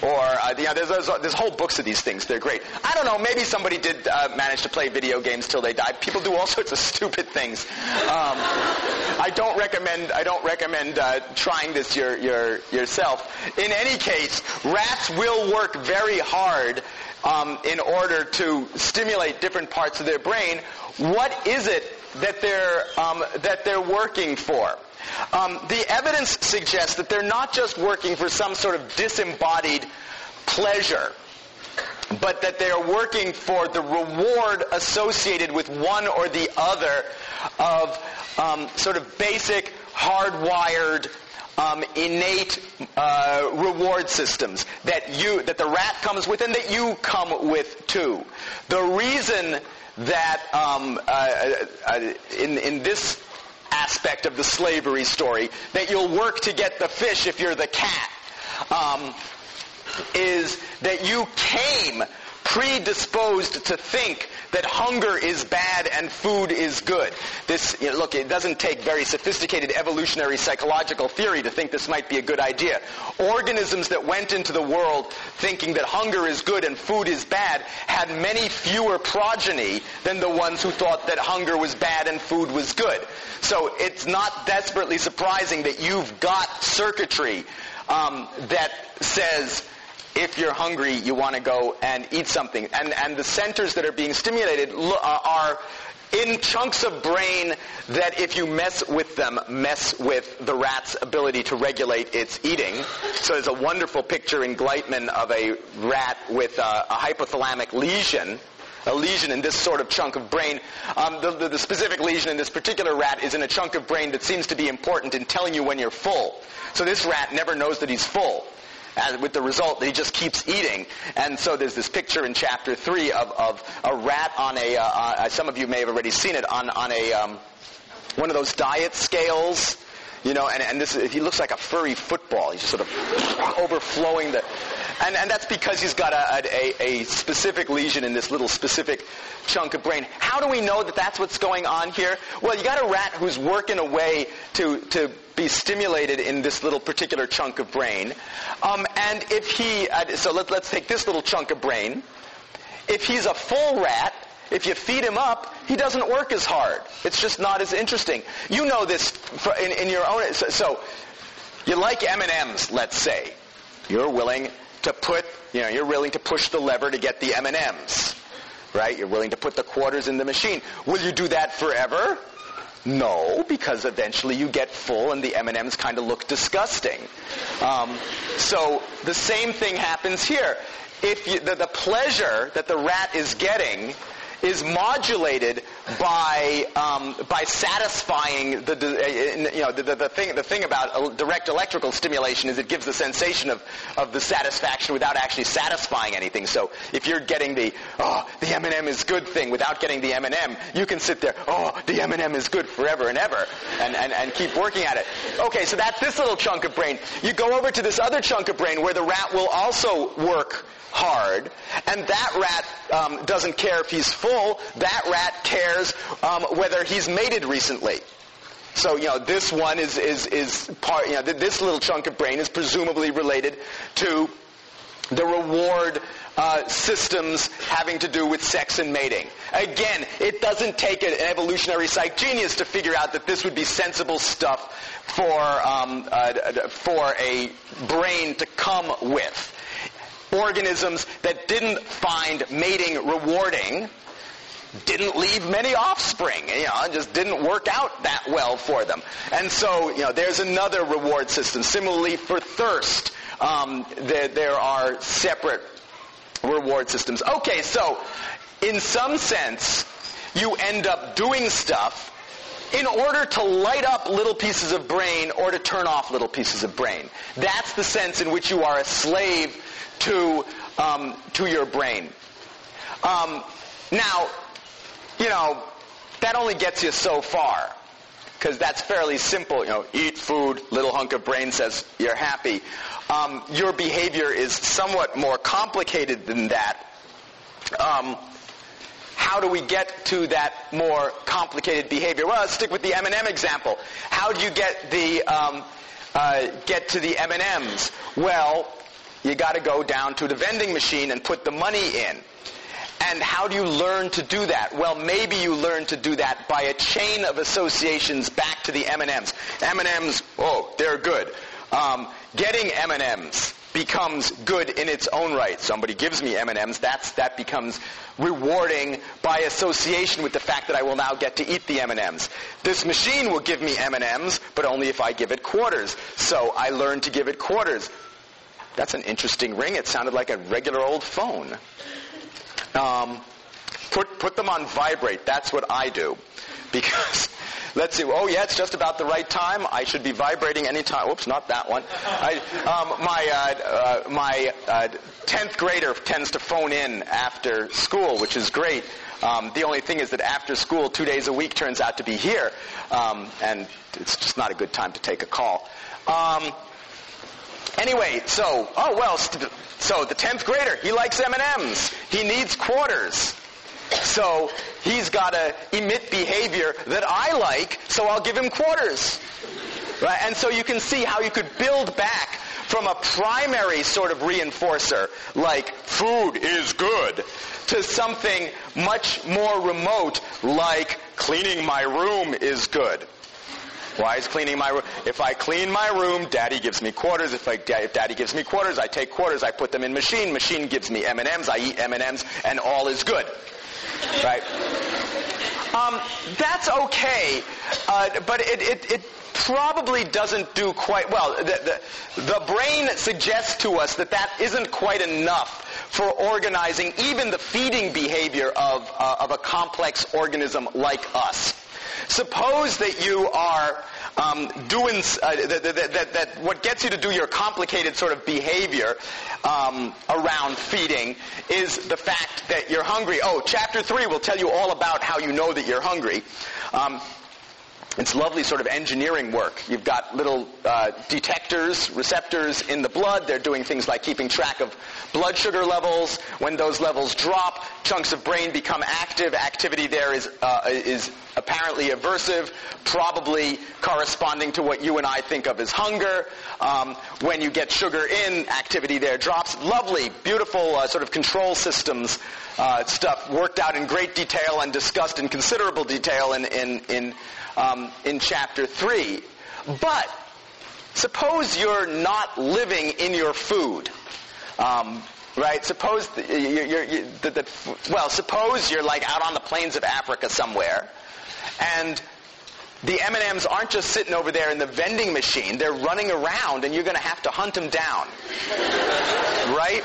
Or, uh, you know, there's, there's, there's, whole books of these things. They're great. I don't know. Maybe somebody did uh, manage to play video games till they died. People do all <laughs> sorts of stupid things. Um, I don't recommend. I don't recommend uh, trying this your, your, yourself. In any case, rats will work very hard um, in order to stimulate different parts of their brain. What is it that they're um, that they're working for? Um, the evidence suggests that they're not just working for some sort of disembodied pleasure, but that they are working for the reward associated with one or the other of um, sort of basic, hardwired, um, innate uh, reward systems that you that the rat comes with and that you come with too. The reason that um, uh, uh, in in this aspect of the slavery story, that you'll work to get the fish if you're the cat, um, is that you came predisposed to think that hunger is bad and food is good. This, you know, look, it doesn't take very sophisticated evolutionary psychological theory to think this might be a good idea. Organisms that went into the world thinking that hunger is good and food is bad had many fewer progeny than the ones who thought that hunger was bad and food was good. So it's not desperately surprising that you've got circuitry um, that says if you're hungry, you want to go and eat something. And, and the centers that are being stimulated uh, are in chunks of brain that if you mess with them, mess with the rat's ability to regulate its eating. So there's a wonderful picture in Gleitman of a rat with a, a hypothalamic lesion a lesion in this sort of chunk of brain. Um, the, the, the, specific lesion in this particular rat is in a chunk of brain that seems to be important in telling you when you're full. So this rat never knows that he's full with the result that he just keeps eating. And so there's this picture in chapter three of, of a rat on a, uh, uh, some of you may have already seen it, on, on a, um, one of those diet scales. You know, and, and this he looks like a furry football. He's just sort of overflowing the, and, and that's because he's got a, a, a specific lesion in this little specific chunk of brain. How do we know that that's what's going on here? Well, you got a rat who's working away to, to be stimulated in this little particular chunk of brain. Um, and if he, uh, so let, let's take this little chunk of brain. If he's a full rat, if you feed him up, he doesn't work as hard. It's just not as interesting. You know this in, in your own. So, so you like M&Ms, let's say. You're willing to put, you know, you're willing to push the lever to get the M&Ms, right? You're willing to put the quarters in the machine. Will you do that forever? No, because eventually you get full and the M&Ms kind of look disgusting. Um, so the same thing happens here. If you, the, the pleasure that the rat is getting is modulated by um, by satisfying the you know the, the, the, thing the thing about direct electrical stimulation is it gives the sensation of of the satisfaction without actually satisfying anything. So if you're getting the oh the M&M is good thing without getting the M&M, you can sit there oh the M&M is good forever and ever and, and and keep working at it. Okay, so that's this little chunk of brain. You go over to this other chunk of brain where the rat will also work hard, and that rat um, doesn't care if he's full. That rat cares um, whether he's mated recently. So you know this one is is is part. You know this little chunk of brain is presumably related to the reward uh, systems having to do with sex and mating. Again, it doesn't take an evolutionary psych genius to figure out that this would be sensible stuff for um, uh, for a brain to come with organisms that didn't find mating rewarding didn't leave many offspring. You know, just didn't work out that well for them. And so, you know, there's another reward system. Similarly, for thirst, um, there, there are separate reward systems. Okay, so in some sense, you end up doing stuff in order to light up little pieces of brain or to turn off little pieces of brain. That's the sense in which you are a slave to um, to your brain. Um, now, you know that only gets you so far because that's fairly simple. You know, eat food, little hunk of brain says you're happy. Um, your behavior is somewhat more complicated than that. Um, how do we get to that more complicated behavior? Well, let's stick with the M&M example. How do you get the um, uh, get to the M&Ms? Well, you got to go down to the vending machine and put the money in. And how do you learn to do that? Well, maybe you learn to do that by a chain of associations back to the M&Ms. M&Ms, oh, they're good. Um, getting M&Ms becomes good in its own right. Somebody gives me M&Ms, that's, that becomes rewarding by association with the fact that I will now get to eat the M&Ms. This machine will give me M&Ms, but only if I give it quarters. So I learn to give it quarters. That's an interesting ring. It sounded like a regular old phone. Um, put put them on vibrate. That's what I do, because <laughs> let's see. Oh yeah, it's just about the right time. I should be vibrating anytime. Whoops, not that one. I, um, my uh, uh, my uh, tenth grader tends to phone in after school, which is great. Um, the only thing is that after school, two days a week turns out to be here, um, and it's just not a good time to take a call. Um, Anyway, so, oh well, so the 10th grader, he likes M&Ms. He needs quarters. So he's got to emit behavior that I like, so I'll give him quarters. Right? And so you can see how you could build back from a primary sort of reinforcer, like food is good, to something much more remote, like cleaning my room is good. Why is cleaning my room? If I clean my room, daddy gives me quarters. If, I, if daddy gives me quarters, I take quarters, I put them in machine. Machine gives me M&Ms, I eat M&Ms, and all is good. Right? Um, that's okay, uh, but it, it, it probably doesn't do quite well. The, the, the, brain suggests to us that that isn't quite enough for organizing even the feeding behavior of, uh, of a complex organism like us. Suppose that you are um, doing uh, that, that, that, that, what gets you to do your complicated sort of behavior um, around feeding is the fact that you're hungry. Oh, chapter three will tell you all about how you know that you're hungry. Um, it's lovely sort of engineering work. You've got little uh, detectors, receptors in the blood. They're doing things like keeping track of blood sugar levels. When those levels drop, chunks of brain become active. Activity there is uh, is apparently aversive, probably corresponding to what you and I think of as hunger. Um, when you get sugar in, activity there drops. Lovely, beautiful uh, sort of control systems uh, stuff worked out in great detail and discussed in considerable detail in in in um, in chapter 3. But suppose you're not living in your food. Um, right? Suppose you're, you're, you're, the, the, well, suppose you're like out on the plains of Africa somewhere, and the M&Ms aren't just sitting over there in the vending machine. They're running around, and you're going to have to hunt them down, <laughs> right?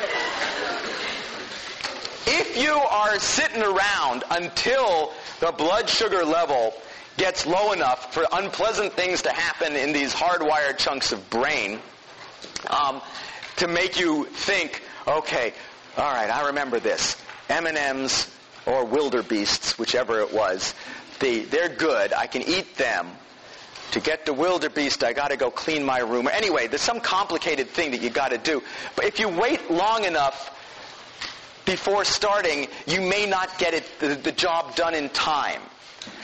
If you are sitting around until the blood sugar level gets low enough for unpleasant things to happen in these hardwired chunks of brain um, to make you think, okay, all right, I remember this. M&Ms or wildebeests, whichever it was, they, they're good. I can eat them. To get the wildebeest, I got to go clean my room. Anyway, there's some complicated thing that you got to do. But if you wait long enough before starting, you may not get it, the, the job done in time.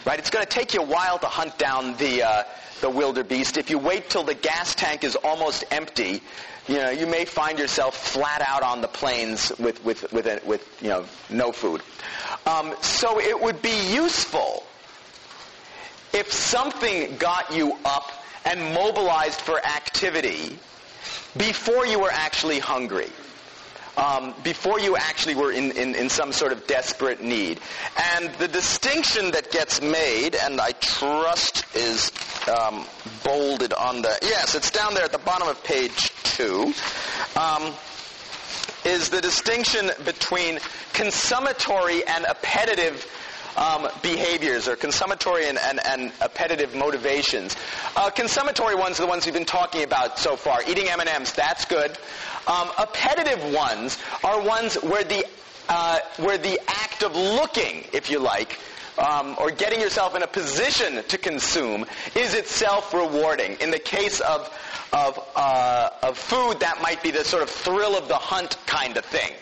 Right? It's going to take you a while to hunt down the uh, the wildebeest. If you wait till the gas tank is almost empty, you know you may find yourself flat out on the plains with with with, a, with you know no food. Um, so it would be useful if something got you up and mobilized for activity before you were actually hungry um, before you actually were in, in, in some sort of desperate need. And the distinction that gets made, and I trust is um, bolded on the, yes, it's down there at the bottom of page two, um, is the distinction between consummatory and appetitive um, behaviors or consummatory and, and, and appetitive motivations. Uh, consummatory ones are the ones we've been talking about so far. Eating M&Ms, that's good. Um, appetitive ones are ones where the uh, where the act of looking, if you like, um, or getting yourself in a position to consume is itself rewarding. In the case of of, uh, of food, that might be the sort of thrill of the hunt kind of thing.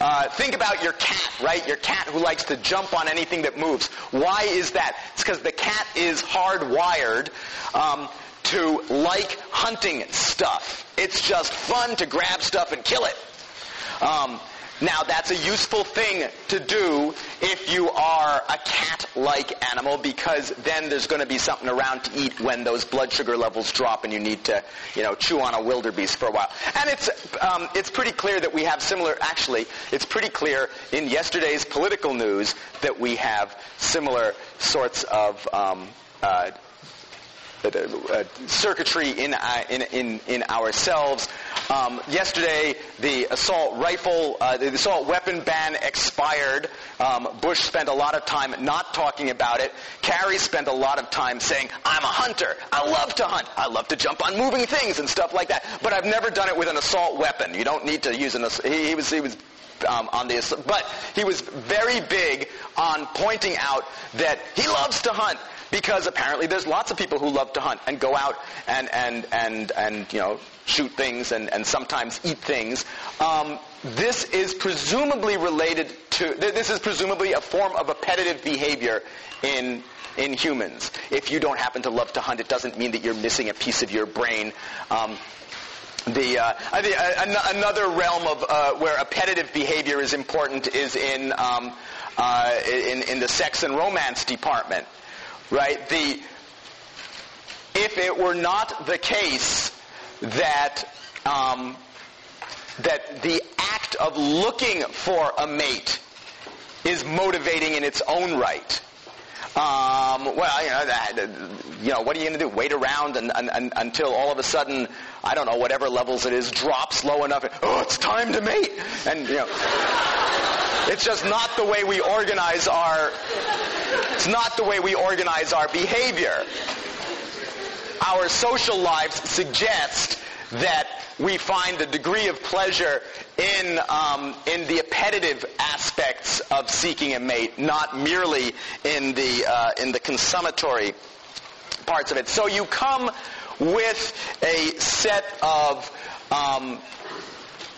Uh, think about your cat, right? Your cat who likes to jump on anything that moves. Why is that? It's because the cat is hardwired um, to like hunting stuff. It's just fun to grab stuff and kill it. Um, now that's a useful thing to do if you are a cat-like animal because then there's going to be something around to eat when those blood sugar levels drop and you need to, you know, chew on a wildebeest for a while. And it's, um, it's pretty clear that we have similar, actually, it's pretty clear in yesterday's political news that we have similar sorts of um, uh, uh, circuitry in, uh, in, in, in ourselves. Um, yesterday, the assault rifle, uh, the assault weapon ban expired. Um, Bush spent a lot of time not talking about it. Kerry spent a lot of time saying, I'm a hunter. I love to hunt. I love to jump on moving things and stuff like that. But I've never done it with an assault weapon. You don't need to use an assault. He, he was, he was um, on the, but he was very big on pointing out that he loves to hunt because apparently there's lots of people who love to hunt and go out and and and and you know shoot things and and sometimes eat things. Um, this is presumably related to. This is presumably a form of appetitive behavior in in humans. If you don't happen to love to hunt, it doesn't mean that you're missing a piece of your brain. Um, the, uh, uh, another realm of uh, where appetitive behavior is important is in, um, uh, in in the sex and romance department right? The, if it were not the case that, um, that the act of looking for a mate is motivating in its own right, um, well, you know, that, you know, what are you going to do? Wait around and, and, and, until all of a sudden, I don't know, whatever levels it is, drops low enough. Oh, it's time to mate, and you know, it's just not the way we organize our. It's not the way we organize our behavior. Our social lives suggest that we find the degree of pleasure in um, in the appetitive aspects of seeking a mate, not merely in the uh, in the consummatory parts of it. So you come with a set of um,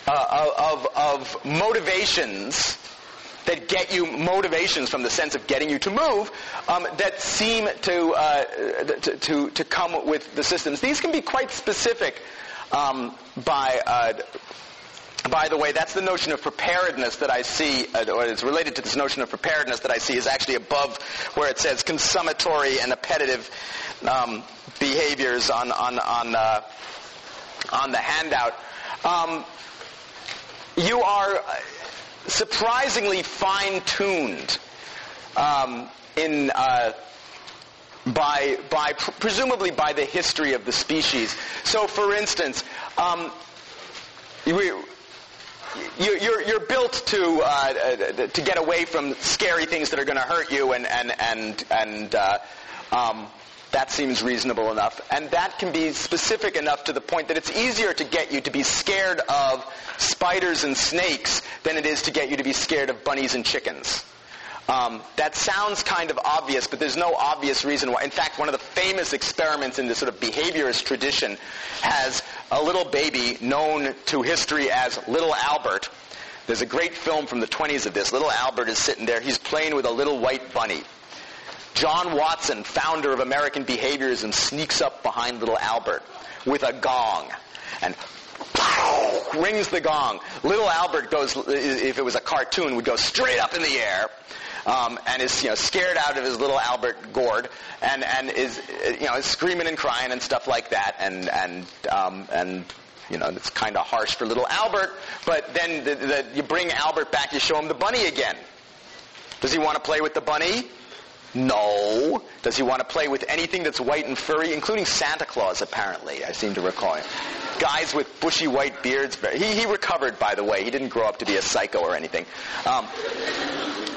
uh, of, of motivations that get you motivations from the sense of getting you to move um, that seem to, uh, to, to, to, come with the systems. These can be quite specific um, by, uh, by the way, that's the notion of preparedness that I see, uh, or it's related to this notion of preparedness that I see is actually above where it says consummatory and appetitive um, behaviors on, on, on, uh, on the handout. Um, you are surprisingly fine-tuned um, in uh, by by pr- presumably by the history of the species. So, for instance, um, we, you're, you're, built to uh, to get away from scary things that are going to hurt you and and and and uh, um, that seems reasonable enough. And that can be specific enough to the point that it's easier to get you to be scared of spiders and snakes than it is to get you to be scared of bunnies and chickens. Um, that sounds kind of obvious, but there's no obvious reason why. In fact, one of the famous experiments in this sort of behaviorist tradition has a little baby known to history as Little Albert. There's a great film from the 20s of this. Little Albert is sitting there. He's playing with a little white bunny. John Watson, founder of American behaviorism, sneaks up behind little Albert with a gong and rings the gong. Little Albert goes, if it was a cartoon, would go straight up in the air. Um, and is you know scared out of his little Albert gourd, and and is you know is screaming and crying and stuff like that, and and um, and you know it's kind of harsh for little Albert. But then the, the, you bring Albert back, you show him the bunny again. Does he want to play with the bunny? No. Does he want to play with anything that's white and furry, including Santa Claus, apparently, I seem to recall. Guys with bushy white beards. He, he recovered, by the way. He didn't grow up to be a psycho or anything. Um,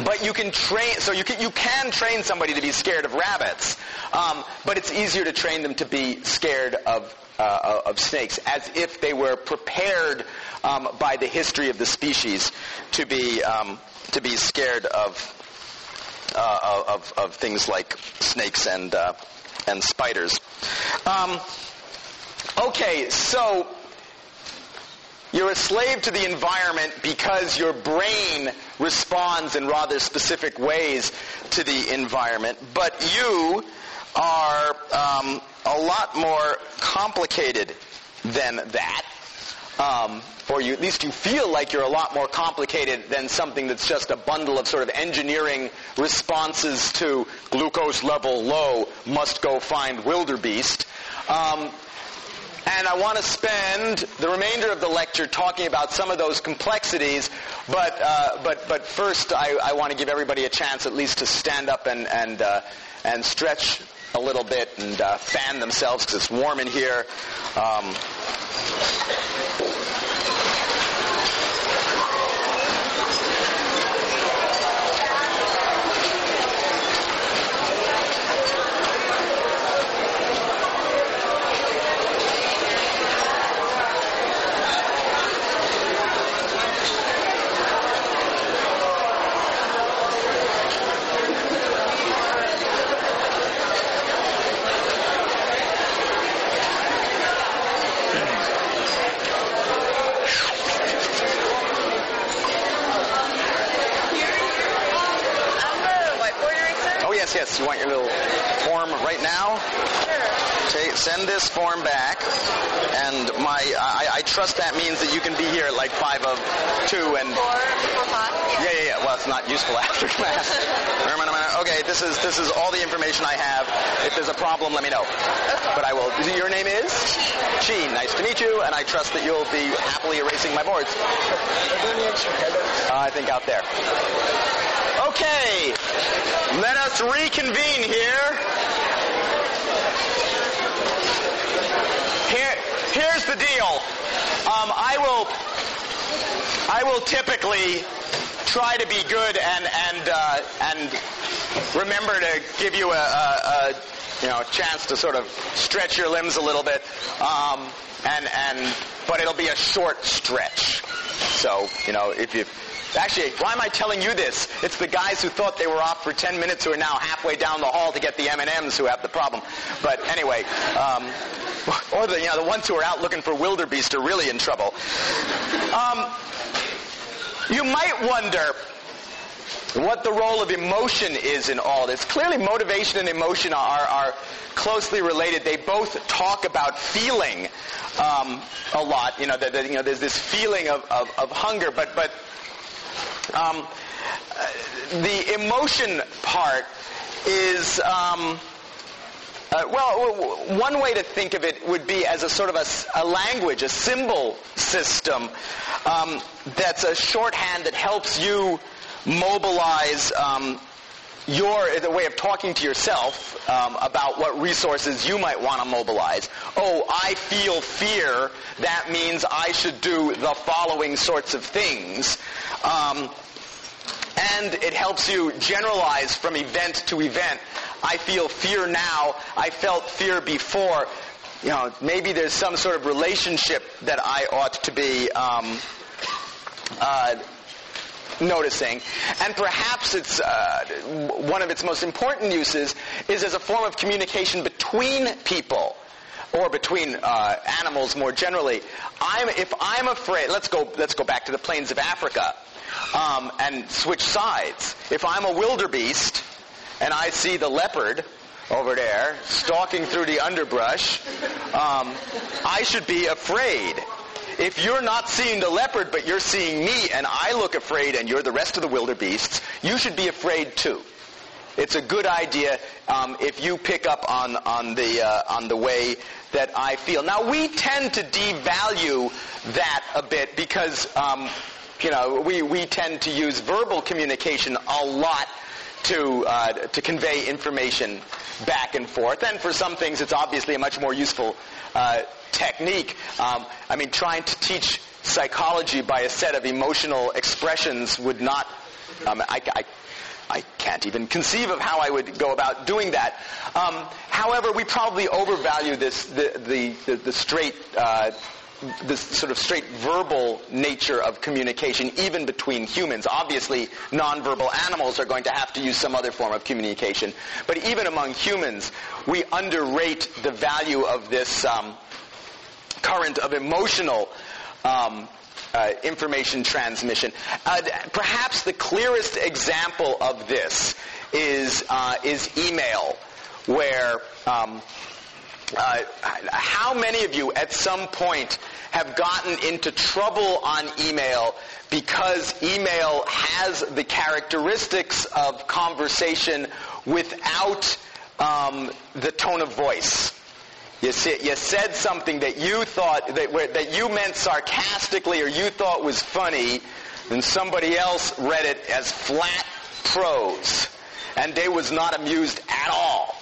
but you can train, so you can, you can train somebody to be scared of rabbits, um, but it's easier to train them to be scared of, uh, of snakes, as if they were prepared um, by the history of the species to be, um, to be scared of uh, of, of things like snakes and uh, and spiders. Um, okay, so you're a slave to the environment because your brain responds in rather specific ways to the environment, but you are um, a lot more complicated than that um, or you, at least you feel like you're a lot more complicated than something that's just a bundle of sort of engineering responses to glucose level low, must go find wildebeest. Um, and I want to spend the remainder of the lecture talking about some of those complexities, but, uh, but, but first I, I, want to give everybody a chance at least to stand up and, and, uh, and stretch a little bit and uh, fan themselves because it's warm in here. Um, Yes, you want your little form right now? Sure. Okay, send this form back, and my I, I trust that means that you can be here at like five of two and. Four, four o'clock. Yeah. yeah, yeah, yeah. Well, it's not useful <laughs> after class. <laughs> okay, this is this is all the information I have. If there's a problem, let me know. Okay. But I will. Your name is Chi. Chi. Nice to meet you, and I trust that you'll be happily erasing my boards. Uh, I think out there. Okay, let us reconvene here. Here, here's the deal. Um, I will, I will typically try to be good and and uh, and remember to give you a, a, a, you know a chance to sort of stretch your limbs a little bit. Um, and and but it'll be a short stretch. So you know if you Actually, why am I telling you this? It's the guys who thought they were off for 10 minutes who are now halfway down the hall to get the M&Ms who have the problem. But anyway, um, <laughs> or the, you know, the ones who are out looking for wildebeest are really in trouble. Um, you might wonder what the role of emotion is in all this. Clearly, motivation and emotion are, are closely related. They both talk about feeling um, a lot. You know, that, you know, there's this feeling of, of, of hunger, but but um, the emotion part is. Um, uh, well, one way to think of it would be as a sort of a, a language, a symbol system um, that's a shorthand that helps you mobilize um, your the way of talking to yourself um, about what resources you might want to mobilize. Oh, I feel fear. That means I should do the following sorts of things. Um, and it helps you generalize from event to event. I feel fear now. I felt fear before. You know, maybe there's some sort of relationship that I ought to be um, uh, noticing. And perhaps it's uh, one of its most important uses is as a form of communication between people or between uh, animals more generally. I'm, if I'm afraid, let's go, let's go back to the plains of Africa um, and switch sides. If I'm a wildebeest and I see the leopard over there stalking through the underbrush, um, I should be afraid if you're not seeing the leopard, but you're seeing me, and I look afraid, and you're the rest of the wildebeests, you should be afraid too. It's a good idea um, if you pick up on on the uh, on the way that I feel. Now we tend to devalue that a bit because um, you know we we tend to use verbal communication a lot to uh, to convey information back and forth. And for some things, it's obviously a much more useful uh, technique. Um, I mean, trying to teach psychology by a set of emotional expressions would not. Um, I, I, I can't even conceive of how I would go about doing that. Um, however, we probably overvalue this the the, the, the straight. Uh, this sort of straight verbal nature of communication, even between humans. Obviously, nonverbal animals are going to have to use some other form of communication. But even among humans, we underrate the value of this um, current of emotional um, uh, information transmission. Uh, perhaps the clearest example of this is uh, is email, where um, uh, how many of you at some point have gotten into trouble on email because email has the characteristics of conversation without um, the tone of voice? You, see, you said something that you thought that, that you meant sarcastically or you thought was funny, and somebody else read it as flat prose, and they was not amused at all.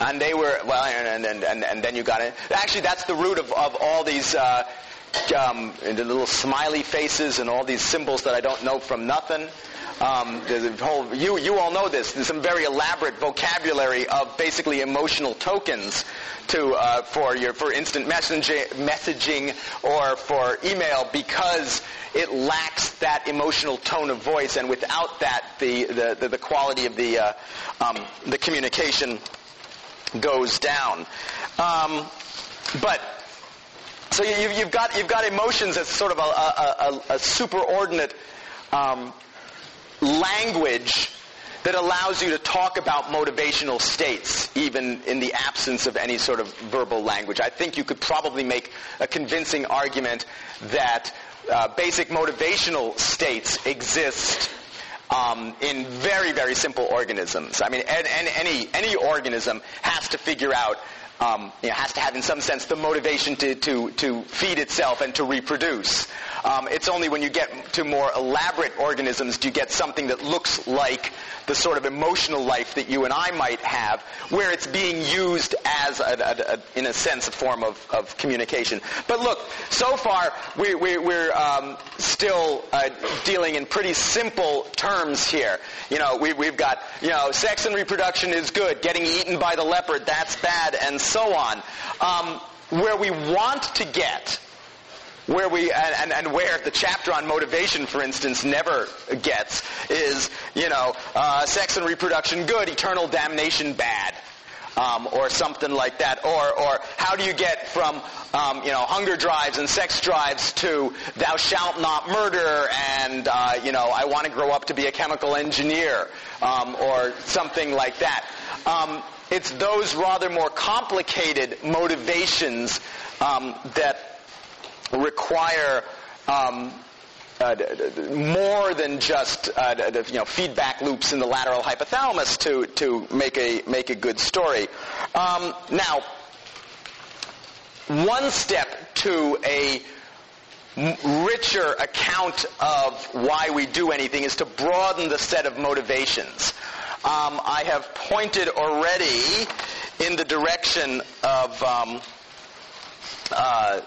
And they were well, and and and, and then you got it. Actually, that's the root of of all these. Uh, um, the little smiley faces and all these symbols that I don't know from nothing. Um, the whole, you, you all know this. There's some very elaborate vocabulary of basically emotional tokens to, uh, for your, for instant messaging or for email because it lacks that emotional tone of voice and without that the, the, the, the quality of the, uh, um, the communication goes down. Um, but so you, have got you've got emotions as sort of a, a, a, a superordinate um, language that allows you to talk about motivational states, even in the absence of any sort of verbal language. I think you could probably make a convincing argument that uh, basic motivational states exist um, in very, very simple organisms. I mean, and, and any any organism has to figure out um, you know, has to have, in some sense, the motivation to, to, to feed itself and to reproduce. Um, it's only when you get to more elaborate organisms do you get something that looks like the sort of emotional life that you and I might have, where it's being used as, a, a, a, in a sense, a form of, of communication. But look, so far we, we're um, still uh, dealing in pretty simple terms here. You know, we, we've got, you know, sex and reproduction is good, getting eaten by the leopard, that's bad, and so on. Um, where we want to get where we and, and, where the chapter on motivation, for instance, never gets is you know uh, sex and reproduction good, eternal damnation bad. Um, or something like that, or or how do you get from um, you know hunger drives and sex drives to thou shalt not murder and uh, you know I want to grow up to be a chemical engineer um, or something like that. Um, it's those rather more complicated motivations um, that require um, uh, more than just uh, you know feedback loops in the lateral hypothalamus to to make a make a good story. Um, now, one step to a richer account of why we do anything is to broaden the set of motivations. Um, I have pointed already in the direction of um, uh,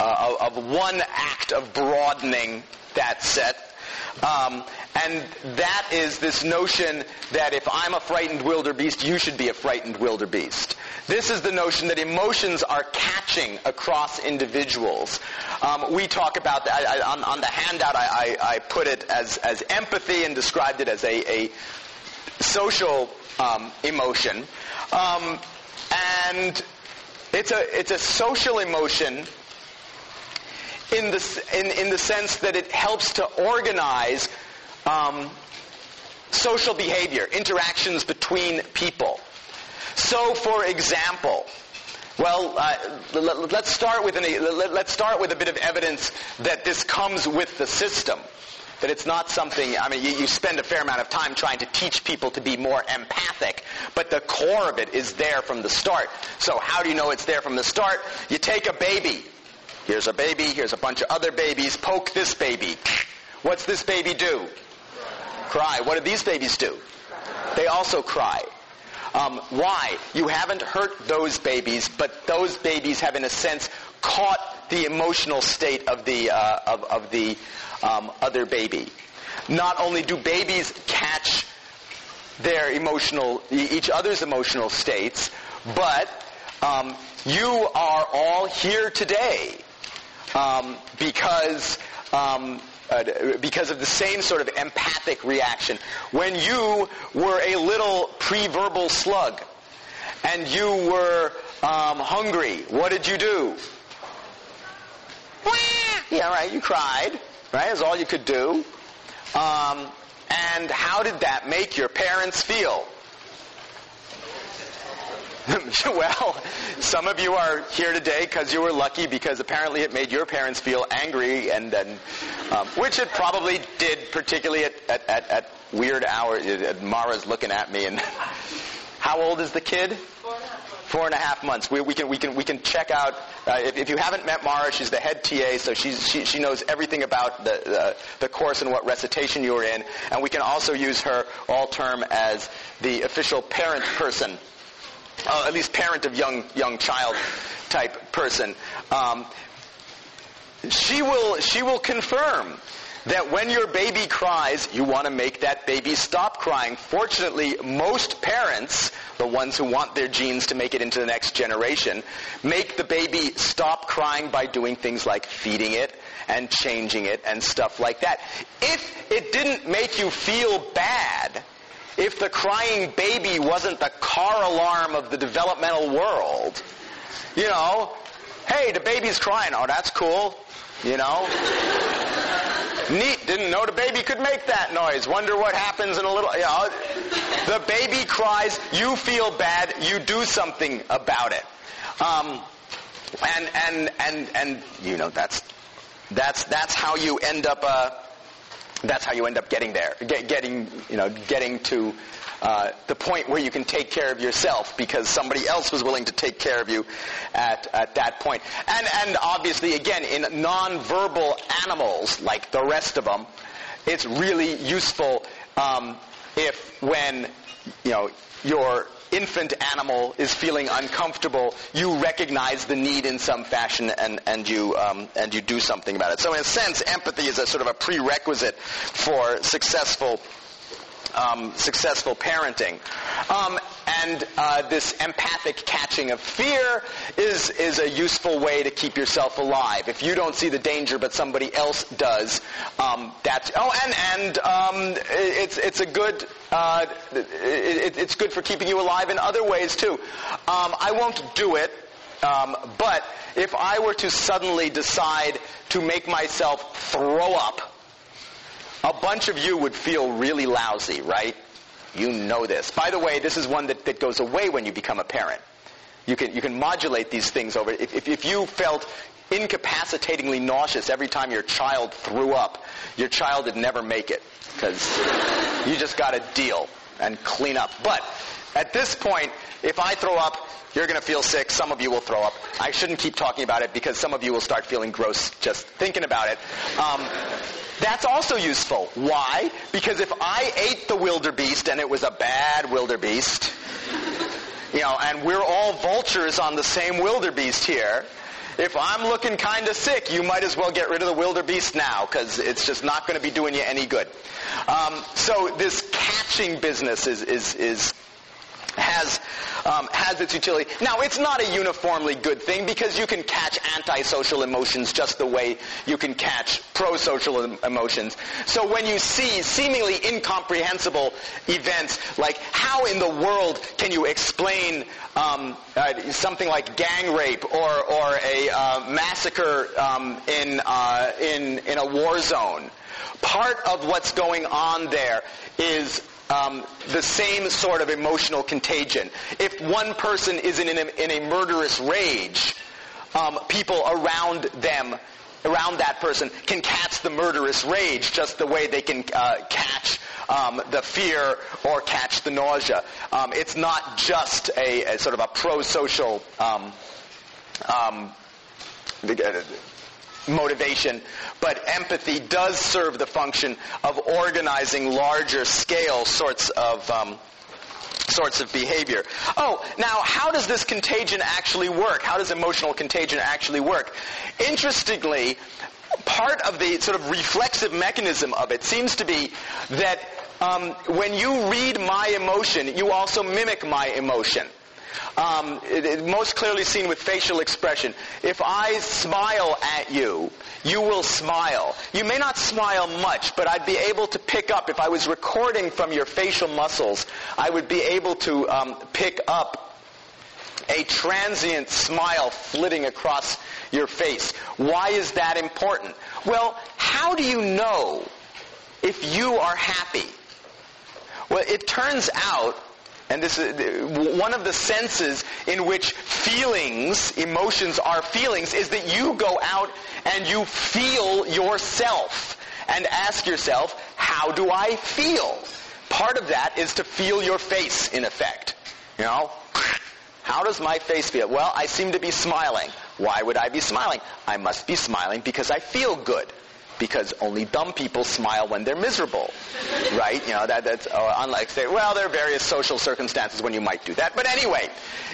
uh, of one act of broadening that set. Um, and that is this notion that if I'm a frightened wildebeest, you should be a frightened wildebeest. This is the notion that emotions are catching across individuals. Um, we talk about that I, I, on, on, the handout. I, I, put it as, as empathy and described it as a, a social um, emotion, um, and it's a it's a social emotion in the, in, in the sense that it helps to organize um, social behavior, interactions between people. So, for example, well, uh, let's start with an, let's start with a bit of evidence that this comes with the system. That it's not something, I mean, you, you, spend a fair amount of time trying to teach people to be more empathic, but the core of it is there from the start. So how do you know it's there from the start? You take a baby, Here's a baby, here's a bunch of other babies. Poke this baby. What's this baby do? Cry. What do these babies do? They also cry. Um, why? You haven't hurt those babies, but those babies have, in a sense, caught the emotional state of the uh, of, of, the um, other baby. Not only do babies catch their emotional, each other's emotional states, but um, you are all here today um, because um, uh, because of the same sort of empathic reaction. When you were a little pre-verbal slug and you were um, hungry, what did you do? Yeah, right. You cried. Right, is all you could do. Um, and how did that make your parents feel? <laughs> well, some of you are here today because you were lucky because apparently it made your parents feel angry and then, um, which it probably did, particularly at, at, at, at weird hours. Mara's looking at me and <laughs> how old is the kid? Four and a half months. We, we, can, we, can, we can check out, uh, if, if, you haven't met Mara, she's the head TA, so she's, she, she knows everything about the, the, the course and what recitation you are in. And we can also use her all term as the official parent person uh, at least parent of young young child type person. Um, she will she will confirm that when your baby cries, you want to make that baby stop crying. Fortunately, most parents, the ones who want their genes to make it into the next generation, make the baby stop crying by doing things like feeding it and changing it and stuff like that. If it didn't make you feel bad, if the crying baby wasn't the car alarm of the developmental world, you know, hey, the baby's crying. Oh, that's cool. You know? Neat. Didn't know the baby could make that noise. Wonder what happens in a little, you know. The baby cries. You feel bad. You do something about it. Um, and, and, and, and, you know, that's, that's, that's how you end up, uh, that's how you end up getting there, get, getting, you know, getting to uh, the point where you can take care of yourself because somebody else was willing to take care of you at, at that point. And, and obviously, again, in nonverbal animals, like the rest of them, it's really useful um, if when, you know, your infant animal is feeling uncomfortable, you recognize the need in some fashion and, and, you, um, and you do something about it. So in a sense, empathy is a sort of a prerequisite for successful um, successful parenting. Um, and uh, this empathic catching of fear is, is a useful way to keep yourself alive. If you don't see the danger but somebody else does, um, that's, oh, and, and um, it's, it's a good, uh, it, it's good for keeping you alive in other ways too. Um, I won't do it, um, but if I were to suddenly decide to make myself throw up, a bunch of you would feel really lousy, right? You know this. By the way, this is one that, that goes away when you become a parent. You can, you can modulate these things over. If, if, if you felt incapacitatingly nauseous every time your child threw up, your child would never make it because you just got to deal and clean up. But at this point, if I throw up, you're going to feel sick. Some of you will throw up. I shouldn't keep talking about it because some of you will start feeling gross just thinking about it. Um, that's also useful. Why? Because if I ate the wildebeest and it was a bad wildebeest, you know, and we're all vultures on the same wildebeest here, if I'm looking kind of sick, you might as well get rid of the wildebeest now because it's just not going to be doing you any good. Um, so this catching business is, is, is has um, has its utility. Now, it's not a uniformly good thing because you can catch antisocial emotions just the way you can catch pro-social emotions. So when you see seemingly incomprehensible events like how in the world can you explain um, uh, something like gang rape or or a uh, massacre um, in uh, in in a war zone? Part of what's going on there is um, the same sort of emotional contagion. If one person is in, a, in a murderous rage, um, people around them, around that person, can catch the murderous rage just the way they can uh, catch um, the fear or catch the nausea. Um, it's not just a, a, sort of a pro-social um, um, motivation, but empathy does serve the function of organizing larger scale sorts of um, sorts of behavior. Oh, now how does this contagion actually work? How does emotional contagion actually work? Interestingly, part of the sort of reflexive mechanism of it seems to be that um, when you read my emotion, you also mimic my emotion. Um, it, it, most clearly seen with facial expression. If I smile at you, you will smile. You may not smile much, but I'd be able to pick up, if I was recording from your facial muscles, I would be able to um, pick up a transient smile flitting across your face. Why is that important? Well, how do you know if you are happy? Well, it turns out and this is one of the senses in which feelings, emotions are feelings, is that you go out and you feel yourself and ask yourself, how do I feel? Part of that is to feel your face, in effect. You know, how does my face feel? Well, I seem to be smiling. Why would I be smiling? I must be smiling because I feel good because only dumb people smile when they're miserable, right? You know that that's uh, unlike say, well, there are various social circumstances when you might do that, but anyway,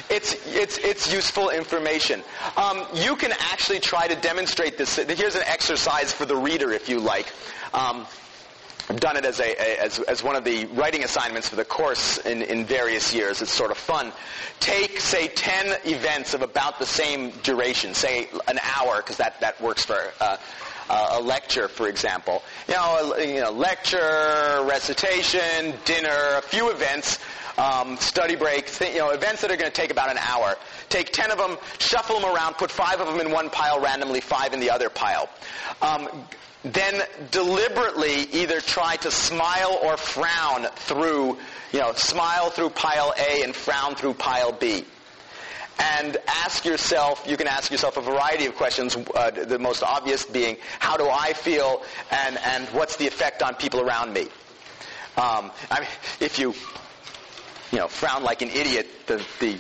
it's it's it's useful information. Um, you can actually try to demonstrate this. Here's an exercise for the reader, if you like. Um, I've done it as, a, a, as, as one of the writing assignments for the course in, in various years. It's sort of fun. Take, say, 10 events of about the same duration, say an hour, because that, that works for uh, uh, a lecture, for example. You know, a, you know, lecture, recitation, dinner, a few events, um, study break, th- you know, events that are going to take about an hour. Take ten of them, shuffle them around, put five of them in one pile randomly, five in the other pile. Um, then deliberately either try to smile or frown through, you know, smile through pile A and frown through pile B and ask yourself, you can ask yourself a variety of questions, uh, the most obvious being, how do I feel and, and what's the effect on people around me? Um, I mean, if you, you know, frown like an idiot, the, the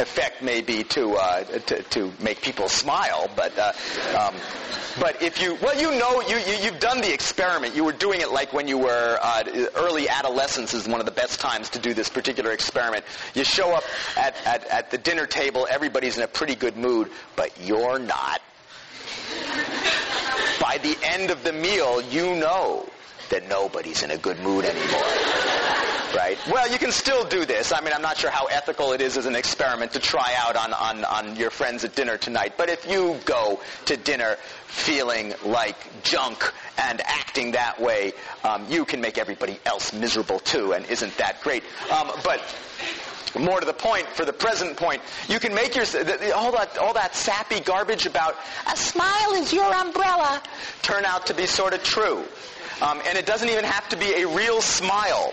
effect may be to, uh, to, to, make people smile, but, uh, um, but if you, well, you know, you, you, have done the experiment. You were doing it like when you were uh, early adolescence is one of the best times to do this particular experiment. You show up at, at, at the dinner table, everybody's in a pretty good mood, but you're not. By the end of the meal, you know that nobody's in a good mood anymore. Right? Well, you can still do this. I mean, I'm not sure how ethical it is as an experiment to try out on, on, on your friends at dinner tonight, but if you go to dinner feeling like junk and acting that way, um, you can make everybody else miserable too, and isn't that great? Um, but more to the point, for the present point, you can make your all that all that sappy garbage about a smile is your umbrella turn out to be sort of true, um, and it doesn't even have to be a real smile.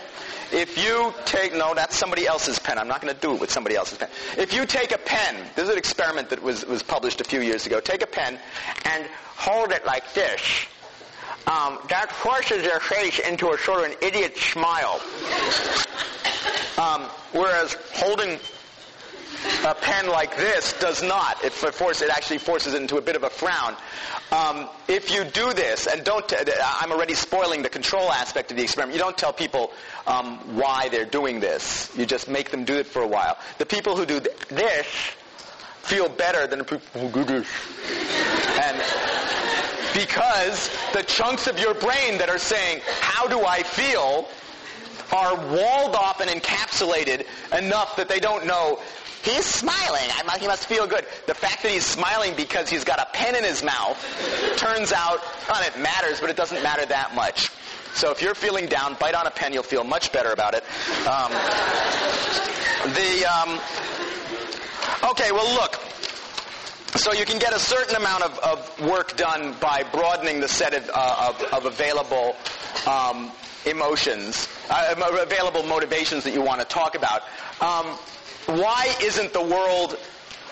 If you take no, that's somebody else's pen. I'm not going to do it with somebody else's pen. If you take a pen, this is an experiment that was was published a few years ago. Take a pen and hold it like this. Um, that forces your face into a sort of an idiot smile. Um, whereas holding a pen like this does not. It, force, it actually forces it into a bit of a frown. Um, if you do this, and don't, I'm already spoiling the control aspect of the experiment. You don't tell people um, why they're doing this. You just make them do it for a while. The people who do th- this feel better than the people who do this. And because the chunks of your brain that are saying, how do I feel, are walled off and encapsulated enough that they don't know He's smiling. he must feel good. The fact that he's smiling because he's got a pen in his mouth turns out, it matters, but it doesn't matter that much. So if you're feeling down, bite on a pen. You'll feel much better about it. Um, the um, okay. Well, look. So you can get a certain amount of, of work done by broadening the set of, uh, of, of available um, emotions, uh, available motivations that you want to talk about. Why isn't the world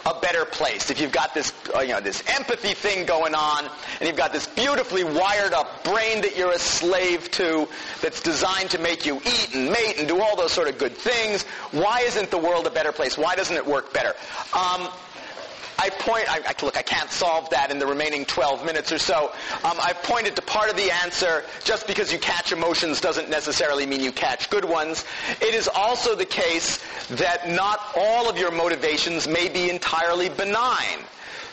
a better place? If you've got this uh, you know this empathy thing going on and you've got this beautifully wired up brain that you're a slave to that's designed to make you eat and mate and do all those sort of good things why isn't the world a better place? Why doesn't it work better? Um, I point, I, I, look, I can't solve that in the remaining 12 minutes or so. Um, I've pointed to part of the answer. Just because you catch emotions doesn't necessarily mean you catch good ones. It is also the case that not all of your motivations may be entirely benign.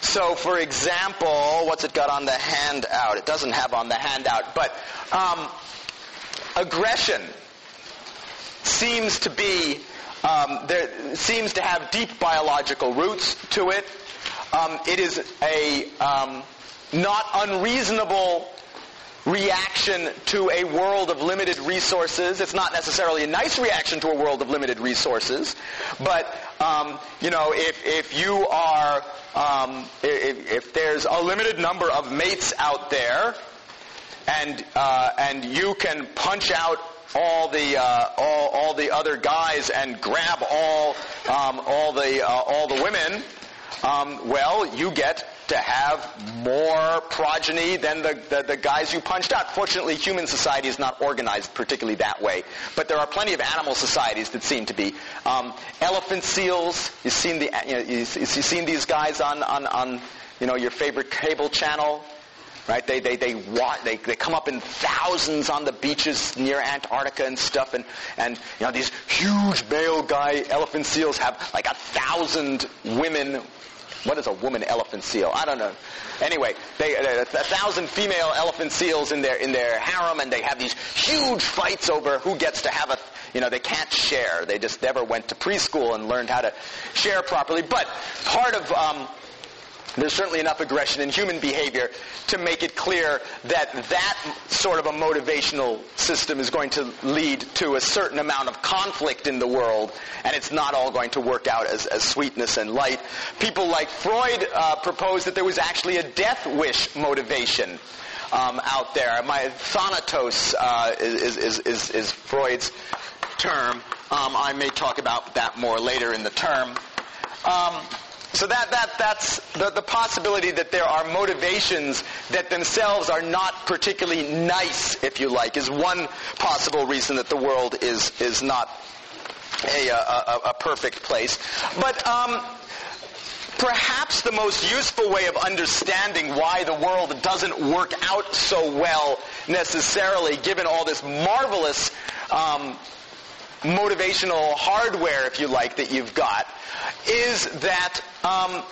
So, for example, what's it got on the handout? It doesn't have on the handout, but um, aggression seems to be um, there seems to have deep biological roots to it. Um, it is a um, not unreasonable reaction to a world of limited resources. It's not necessarily a nice reaction to a world of limited resources, but um, you know, if if you are um, if, if, there's a limited number of mates out there, and uh, and you can punch out all the uh, all, all the other guys and grab all um, all the uh, all the women um, well, you get to have more progeny than the, the, the, guys you punched out. Fortunately, human society is not organized particularly that way. But there are plenty of animal societies that seem to be. Um, elephant seals, you've seen, the, you know, you've, you've seen these guys on, on, on you know, your favorite cable channel right? They they they want they they come up in thousands on the beaches near Antarctica and stuff, and and you know these huge male guy elephant seals have like a thousand women what is a woman elephant seal? I don't know. Anyway, they, a thousand female elephant seals in their in their harem, and they have these huge fights over who gets to have a. You know, they can't share. They just never went to preschool and learned how to share properly. But part of um, there's certainly enough aggression in human behavior to make it clear that that sort of a motivational system is going to lead to a certain amount of conflict in the world, and it's not all going to work out as, as sweetness and light. People like Freud uh, proposed that there was actually a death wish motivation. Um, out there, my thanatos uh, is, is, is, is, Freud's term. Um, I may talk about that more later in the term. Um, so that, that, that's the, the possibility that there are motivations that themselves are not particularly nice, if you like, is one possible reason that the world is, is not a, a, a perfect place. But um, perhaps the most useful way of understanding why the world doesn't work out so well necessarily, given all this marvelous um, motivational hardware, if you like, that you've got, is that um,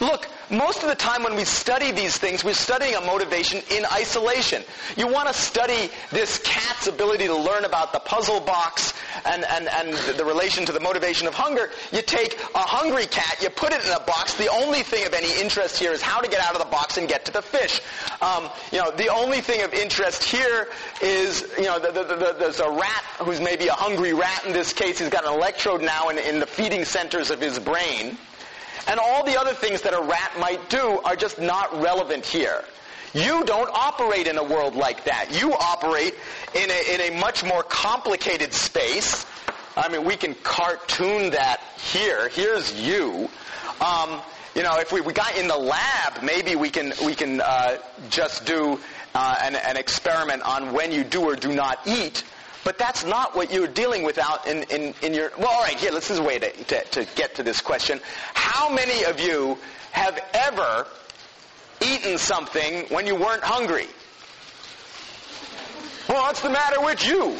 Look, most of the time when we study these things, we're studying a motivation in isolation. You want to study this cat's ability to learn about the puzzle box and, and, and the relation to the motivation of hunger. You take a hungry cat, you put it in a box. The only thing of any interest here is how to get out of the box and get to the fish. Um, you know, the only thing of interest here is, you know, the, the, the, there's a rat who's maybe a hungry rat in this case. He's got an electrode now in, in the feeding centers of his brain. And all the other things that a rat might do are just not relevant here. You don't operate in a world like that. You operate in a, in a much more complicated space. I mean, we can cartoon that here. Here's you. Um, you know, if we, we got in the lab, maybe we can we can uh, just do uh, an, an experiment on when you do or do not eat. But that's not what you're dealing with out in, in, in your... Well, all right, here, this is a way to, to, to get to this question. How many of you have ever eaten something when you weren't hungry? Well, what's the matter with you?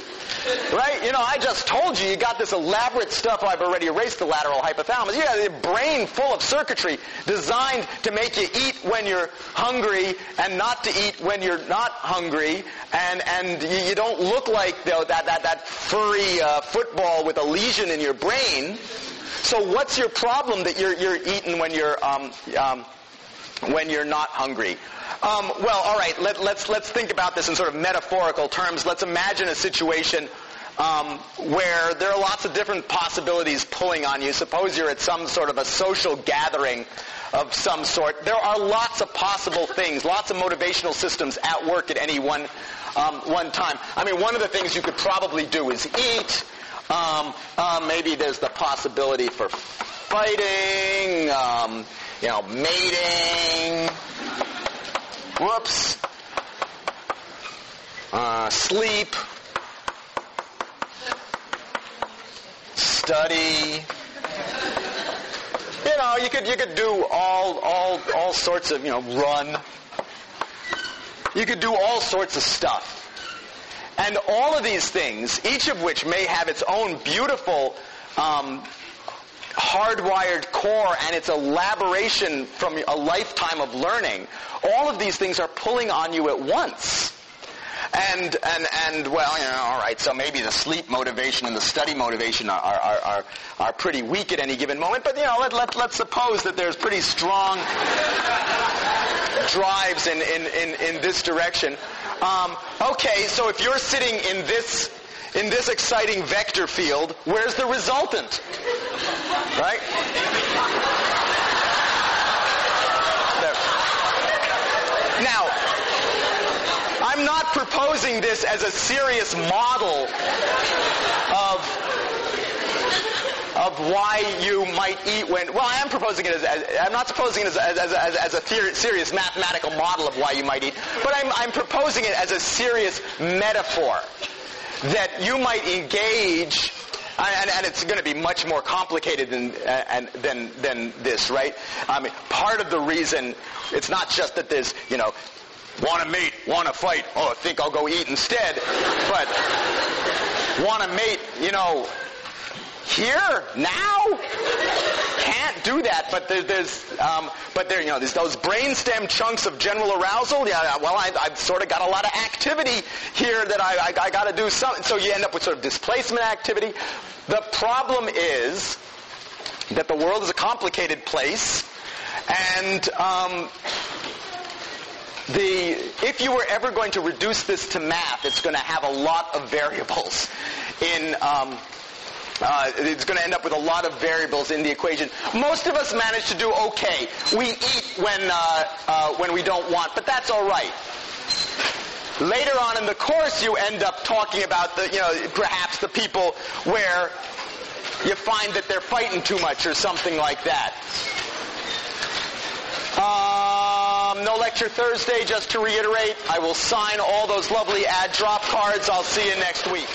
Right? You know, I just told you you got this elaborate stuff. I've already erased the lateral hypothalamus. You got a brain full of circuitry designed to make you eat when you're hungry and not to eat when you're not hungry. And, and you, you don't look like the, that, that, that furry uh, football with a lesion in your brain. So what's your problem that you're, you're eating when you're, um, um, when you're not hungry? Um, well, all right. Let, let's let's think about this in sort of metaphorical terms. Let's imagine a situation um, where there are lots of different possibilities pulling on you. Suppose you're at some sort of a social gathering of some sort. There are lots of possible things, lots of motivational systems at work at any one um, one time. I mean, one of the things you could probably do is eat. Um, um maybe there's the possibility for fighting, um, you know, mating Whoops. Uh, sleep. Study. You know, you could you could do all all all sorts of you know run. You could do all sorts of stuff. And all of these things, each of which may have its own beautiful um, hardwired core and its elaboration from a lifetime of learning, all of these things are pulling on you at once. And, and, and, well, you know, all right, so maybe the sleep motivation and the study motivation are, are, are, are pretty weak at any given moment, but, you know, let, let, let's suppose that there's pretty strong <laughs> drives in, in, in, in this direction. Um, okay, so if you're sitting in this in this exciting vector field, where's the resultant? Right? There. Now, I'm not proposing this as a serious model of of why you might eat when. Well, I am proposing it as. as I'm not proposing it as, as, as, as a theory, serious mathematical model of why you might eat, but I'm, I'm proposing it as a serious metaphor that you might engage and, and, it's going to be much more complicated than, uh, and, than, than this, right? I mean, part of the reason, it's not just that there's, you know, want to mate, want to fight, oh, I think I'll go eat instead, but want to mate, you know, here, now, can't do that, but there, there's, um, but there, you know, there's those brainstem chunks of general arousal. Yeah, well, I, have sort of got a lot of activity here that I, I, I got to do something. So you end up with sort of displacement activity. The problem is that the world is a complicated place, and um, the if you were ever going to reduce this to math, it's going to have a lot of variables in. Um, uh, it's going to end up with a lot of variables in the equation. Most of us manage to do okay. We eat when uh, uh, when we don't want, but that's all right. Later on in the course, you end up talking about the, you know, perhaps the people where you find that they're fighting too much or something like that. Um, no lecture Thursday, just to reiterate, I will sign all those lovely add drop cards. I'll see you next week.